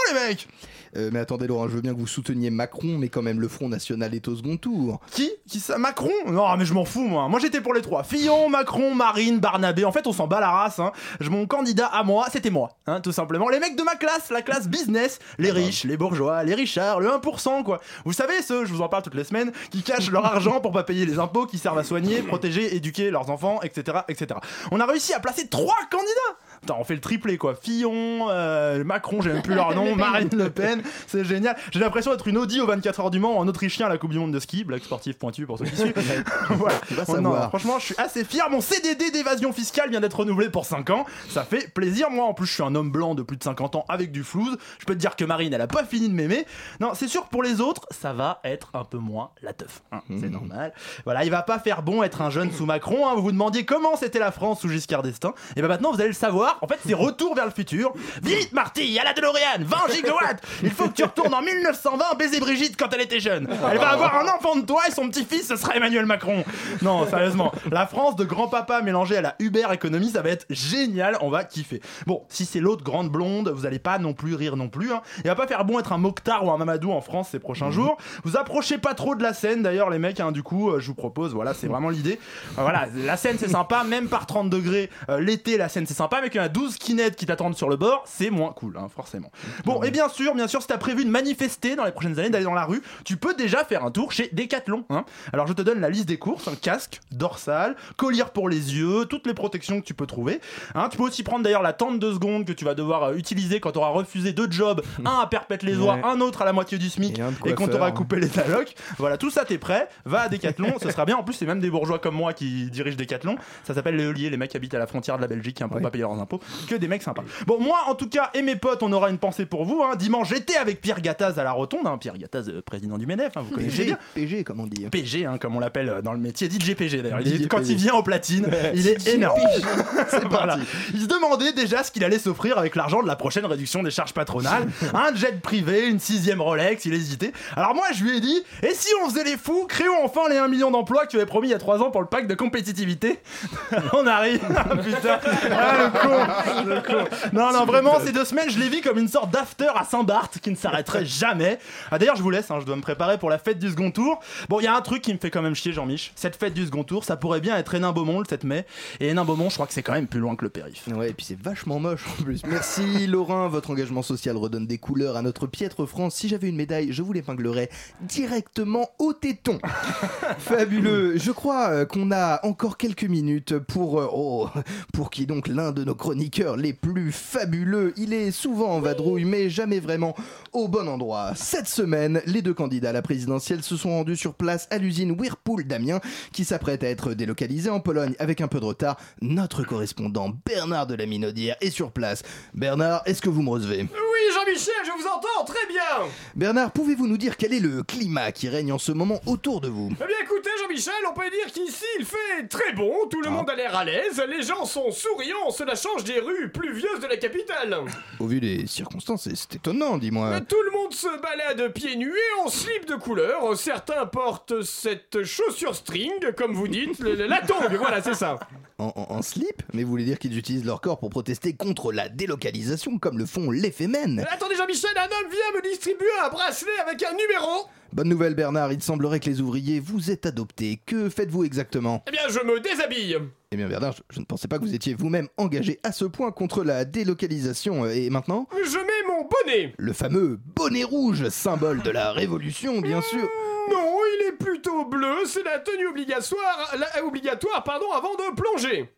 les mecs Euh, mais attendez, Laurent, je veux bien que vous souteniez Macron, mais quand même, le Front National est au second tour. Qui? Qui ça? Macron? Non mais je m'en fous moi, moi j'étais pour les trois. Fillon, Macron, Marine, Barnabé, en fait on s'en bat la race. Hein. Mon candidat à moi, c'était moi, hein, tout simplement. Les mecs de ma classe, la classe business, les riches, les bourgeois, les richards, le 1% quoi. Vous savez ceux, je vous en parle toutes les semaines, qui cachent leur argent pour pas payer les impôts, qui servent à soigner, protéger, éduquer leurs enfants, etc. etc. On a réussi à placer trois candidats Putain, on fait le triplé quoi. Fillon, euh, Macron, j'ai même plus leur nom, *laughs* Marine Le Pen, *laughs* c'est génial. J'ai l'impression d'être une Audi aux 24 heures du Mans en autrichien à la Coupe du Monde de ski, blague sportive pointue pour ceux qui suivent. *laughs* *laughs* voilà. Oh non, franchement, je suis assez fier. Mon CDD d'évasion fiscale vient d'être renouvelé pour 5 ans. Ça fait plaisir. Moi, en plus, je suis un homme blanc de plus de 50 ans avec du flouze. Je peux te dire que Marine, elle a pas fini de m'aimer. Non, c'est sûr que pour les autres, ça va être un peu moins la teuf. hein. C'est normal. Voilà, il va pas faire bon être un jeune sous Macron. hein. Vous vous demandiez comment c'était la France sous Giscard d'Estaing. Et ben maintenant, vous allez le savoir. En fait, c'est retour vers le futur. Vite, Marty, à la DeLorean, 20 gigawatts. Il faut que tu retournes en 1920 baiser Brigitte quand elle était jeune. Elle va avoir un enfant de toi et son petit-fils, ce sera Emmanuel Macron. Non, sérieusement, la France de grand-papa mélangée à la Uber économie, ça va être génial. On va kiffer. Bon, si c'est l'autre grande blonde, vous allez pas non plus rire non plus. Hein. Il va pas faire bon être un Mokhtar ou un Mamadou en France ces prochains jours. Vous approchez pas trop de la scène d'ailleurs, les mecs. hein, du coup, euh, je vous propose, voilà, c'est vraiment l'idée. Euh, voilà, la scène c'est sympa, même par 30 degrés. euh, L'été, la scène c'est sympa, mais qu'il y en a 12 kinettes qui t'attendent sur le bord, c'est moins cool, hein, forcément. Bon, et bien sûr, bien sûr, si t'as prévu de manifester dans les prochaines années, d'aller dans la rue, tu peux déjà faire un tour chez Decathlon. Hein. Alors, je te donne la liste des courses un casque, dorsal, collier pour les yeux, toutes les protections que tu peux trouver. Hein. Tu peux aussi prendre d'ailleurs la tente de seconde que tu vas devoir euh, utiliser quand tu auras refusé deux jobs, *laughs* un à perpète les oies, Ouais. un autre à la moitié du SMIC, Et et qu'on coiffeur, t'aura hein. coupé les allocs. Voilà, tout ça, t'es prêt, va à Decathlon, ce sera bien. En plus, c'est même des bourgeois comme moi qui dirigent Decathlon. Ça s'appelle les Euliers, les mecs qui habitent à la frontière de la Belgique, qui ne peuvent pas payer leurs impôts. Que des mecs sympas. Bon, moi, en tout cas, et mes potes, on aura une pensée pour vous. Hein. Dimanche, J'étais avec Pierre Gattaz à la Rotonde, hein, Pierre Gattaz, euh, président du MEDEF, hein, vous connaissez PG, bien. PG, comme on dit. PG, hein, comme on l'appelle euh, dans le métier, DJ PG d'ailleurs. Il est- DJ Quand PG. il vient au platine, il est énorme. PG. C'est *laughs* Voilà. parti. Il se demandait déjà ce qu'il allait s'offrir avec l'argent de la prochaine réduction des charges patronales. *laughs* Un jet privé, une sixième Rolex, il hésitait. Alors moi je lui ai dit, et si on faisait les fous, créons enfin les 1 million d'emplois que tu avais promis il y a 3 ans pour le pacte de compétitivité? *laughs* on arrive. Ah, putain. Ah, le con. Le con. Non, non, vraiment, ces deux semaines, je les vis comme une sorte d'after à Saint-Barth qui ne s'arrêterait *laughs* jamais. Ah, D'ailleurs, je vous laisse, hein, je dois me préparer pour la fête du second tour. Bon, il y a un truc qui me fait quand même chier, Jean-Mich. Cette fête du second tour, ça pourrait bien être Hénin-Beaumont le 7 mai. Et Hénin-Beaumont, je crois que c'est quand même plus loin que le périph'. Ouais, et puis c'est vachement moche en plus. Merci *laughs* Laurent, votre engagement social redonne des couleurs à notre piètre France. Si j'avais une médaille, je vous l'épinglerais directement au téton. *laughs* Fabuleux. Je crois euh, qu'on a encore quelques minutes pour euh, oh, pour qui donc l'un de nos chroniqueurs les plus fabuleux. Il est souvent en vadrouille, mais jamais vraiment au bon endroit. Cette semaine, les deux candidats à la présidentielle se sont rendus sur place à l'usine Whirlpool d'Amiens, qui s'apprête à être délocalisée en Pologne avec un peu de retard. Notre correspondant Bernard de la Minaudière est sur place. Bernard, est-ce que vous me recevez? Oui, Jean-Michel, je vous entends très bien. Bernard, pouvez-vous nous dire quel est le climat qui règne en ce moment autour de vous? Eh bien écoutez Jean-Michel, on peut dire qu'ici il fait très bon, tout le monde a l'air à l'aise, les gens sont souriants, cela change des rues pluvieuses de la capitale. Au vu des circonstances, c'est- étonnant, dis-moi. Mais Tout le monde se balade pieds nus et en slip de couleur. Certains portent cette chaussure string, comme vous dites, la tongue, voilà, c'est ça. En, en- en slip Mais vous voulez dire qu'ils utilisent leur corps pour protester contre la délocalisation comme le font les fémènes Attendez Jean-Michel, un homme vient me distribuer un bracelet avec un numéro. Bonne nouvelle Bernard, il semblerait que les ouvriers vous aient adopté. Que faites-vous exactement? Eh bien je me déshabille. Eh bien Bernard, je, je ne pensais pas que vous étiez vous-même engagé à ce point contre la délocalisation. Et maintenant Je mets mon bonnet. Le fameux bonnet rouge, symbole de la révolution, bien sûr. Non, il est plutôt bleu, c'est la tenue obligatoire, la- obligatoire pardon, avant de plonger.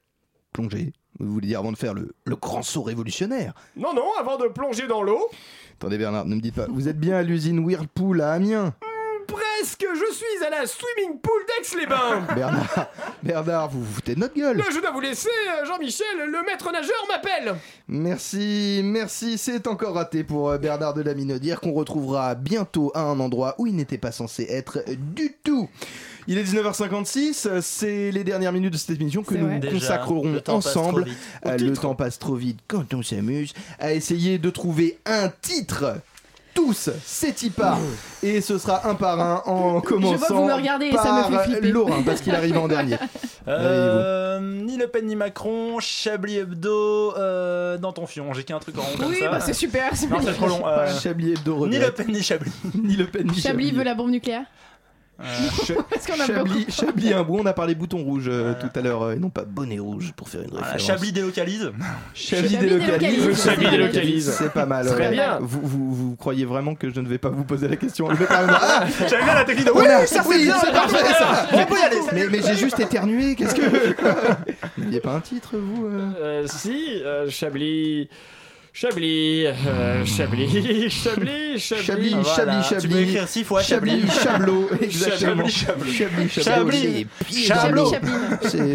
Plonger Vous voulez dire avant de faire le, le grand saut révolutionnaire Non, non, avant de plonger dans l'eau. Attendez Bernard, ne me dites pas. Vous êtes bien à l'usine Whirlpool à Amiens Presque, je suis à la swimming pool d'Aix-les-Bains. *laughs* Bernard, Bernard, vous vous foutez de notre gueule Là, je dois vous laisser, euh, Jean-Michel, le maître nageur m'appelle. Merci, merci, c'est encore raté pour euh, Bernard de la Minaudière qu'on retrouvera bientôt à un endroit où il n'était pas censé être du tout. Il est 19h56, euh, c'est les dernières minutes de cette émission que nous vrai. Déjà, consacrerons ensemble. Euh, le temps passe trop vite quand on s'amuse à essayer de trouver un titre. Tous, c'est Tipa. Et ce sera un par un en commençant vois que vous me regardez et ça me par fait flipper. Laurent, parce qu'il arrive en dernier. Euh, ni Le Pen ni Macron, Chablis Hebdo, euh, dans ton fion. J'ai qu'un truc en rond comme Oui, ça. bah c'est super. c'est Non, c'est trop long. euh. Chablis Hebdo ni. Le Pen ni Chablis. Ni Le Pen ni Chablis veut la bombe nucléaire? *laughs* Parce qu'on a Chablis, un bout, on a parlé bouton rouge euh, tout à l'heure, euh, et non pas bonnet rouge pour faire une Voilà, référence. Chablis délocalise. Chablis délocalise. Chablis délocalise. C'est pas mal. Très ouais. bien. Vous, vous, vous croyez vraiment que je ne vais pas vous poser la question. Ah, J'aime bien la technique de. voilà, Oui, ça c'est oui, c'est parfait ça. On peut y aller. Mais, mais j'ai juste éternué, qu'est-ce que. *laughs* Vous n'aviez pas un titre, vous euh? Euh, si, euh, Chablis. Chablis, euh, Chablis, *laughs* Chablis, Chablis. Chablis, Voilà, Chablis, tu peux Chablis. écrire six fois Chablis, Chablot, *laughs* exactement. Chablis. Chablis. Chablis, dans l'eau.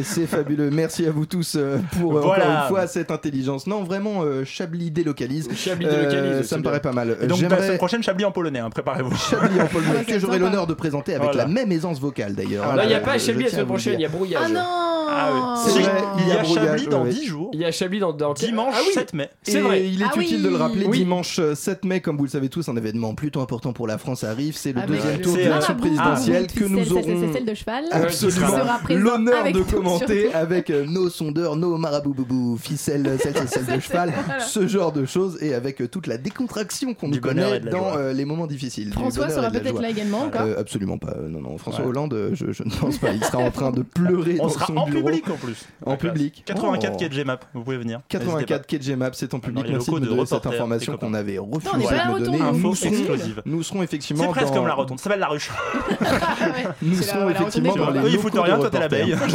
C'est fabuleux. Merci à vous tous euh, pour euh, Voilà. encore une fois cette intelligence. Non, vraiment, euh, Chablis délocalise. Chablis Euh, délocalise, ça c'est me bien. paraît pas mal. Et donc, la J'aimerais semaine prochaine, Chablis en polonais, hein, préparez-vous. Chablis en Ah, *laughs* que j'aurai l'honneur de présenter avec Voilà. la même aisance vocale d'ailleurs. Ah, Là, il n'y a Euh, pas Chablis la semaine prochaine, il y a brouillage. Ah non Ah oui. C'est Si, vrai, il y a Chablis dans ouais. 10 jours. Il y a Chablis dans, Dimanche Ah oui, 7 mai. c'est Et vrai. Il est Ah utile oui. de le rappeler, Oui. dimanche euh, 7 mai, comme vous le savez tous, un événement plutôt important pour la France arrive. C'est le Avec deuxième tour de l'élection euh, présidentielle ah, que nous aurons c'est celle de cheval. absolument l'honneur de commenter avec euh, nos sondeurs, nos marabouboubou, ficelles, celles, celles, celles de *laughs* cheval, ce genre de choses, et avec euh, toute la décontraction qu'on nous connaît dans euh, les moments difficiles. François sera peut-être là également encore. Euh, absolument pas, euh, non, non. François. Hollande, euh, je, je ne pense pas. Il sera en train de pleurer On dans sera son en bureau. public en plus. En public. 84 Oh. quai de Gmap, vous pouvez venir. 84 quai de Gmap, c'est en public. De locaux de donner cette information qu'on avait Non, on refusé de me donner. rotonde, Nous Info serons, exclusive. nous serons effectivement C'est presque dans- comme la rotonde, ça s'appelle la ruche. Nous serons la effectivement dans les Eux ils foutent de rien, toi t'es l'abeille. *laughs*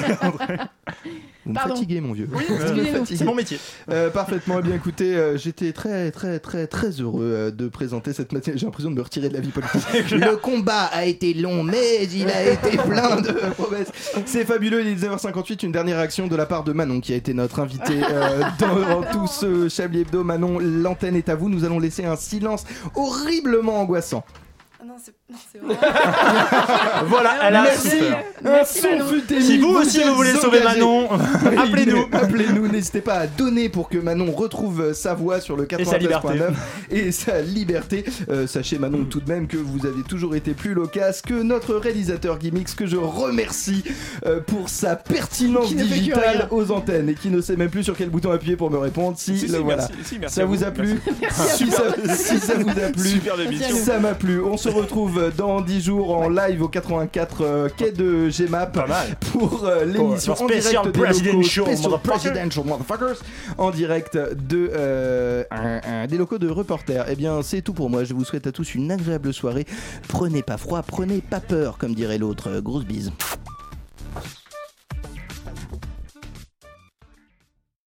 Vous me Pardon. fatiguez, mon vieux. Oui, Vous *laughs* me excusez-nous. fatiguez. c'est mon métier. Euh, parfaitement. Eh bien, écoutez, euh, j'étais très, très, très, très heureux euh, de présenter cette matinée. J'ai l'impression de me retirer de la vie politique. *laughs* Le combat a été long, mais il a été *laughs* plein de promesses. C'est fabuleux. Il est 19h58. Une dernière réaction de la part de Manon, qui a été notre invitée euh, dans, dans tout ce Chablis Hebdo. Manon, l'antenne est à vous. Nous allons laisser un silence horriblement angoissant. Ah non, c'est non, c'est vrai. *laughs* Voilà, elle a Merci. Merci, Manon. Si vous aussi vous voulez sauver. Manon, *laughs* *laughs* appelez-nous. Appelez-nous, n'hésitez pas à donner pour que Manon retrouve sa voix sur le Et sa liberté. 93.9 et sa liberté. Euh, sachez Manon tout de même que vous avez toujours été plus loquace que notre réalisateur Gimmix que je remercie euh, pour sa pertinence digitale aux antennes et qui ne sait même plus sur quel bouton appuyer pour me répondre. Si, Si, le si, voilà. merci, si, merci ça vous vous. a plu Merci. si, ça, si ça vous a plu, Super émission. ça m'a plu. On se retrouve dans 10 jours en live au 84 euh, quai de GMAP pour euh, l'émission Pour en direct des locaux, presidential motherfuckers, en direct de euh, un- un- des locaux de reporters. Eh bien, c'est tout pour moi. Je vous souhaite à tous une agréable soirée. Prenez pas froid, prenez pas peur, comme dirait l'autre. Grosse bise.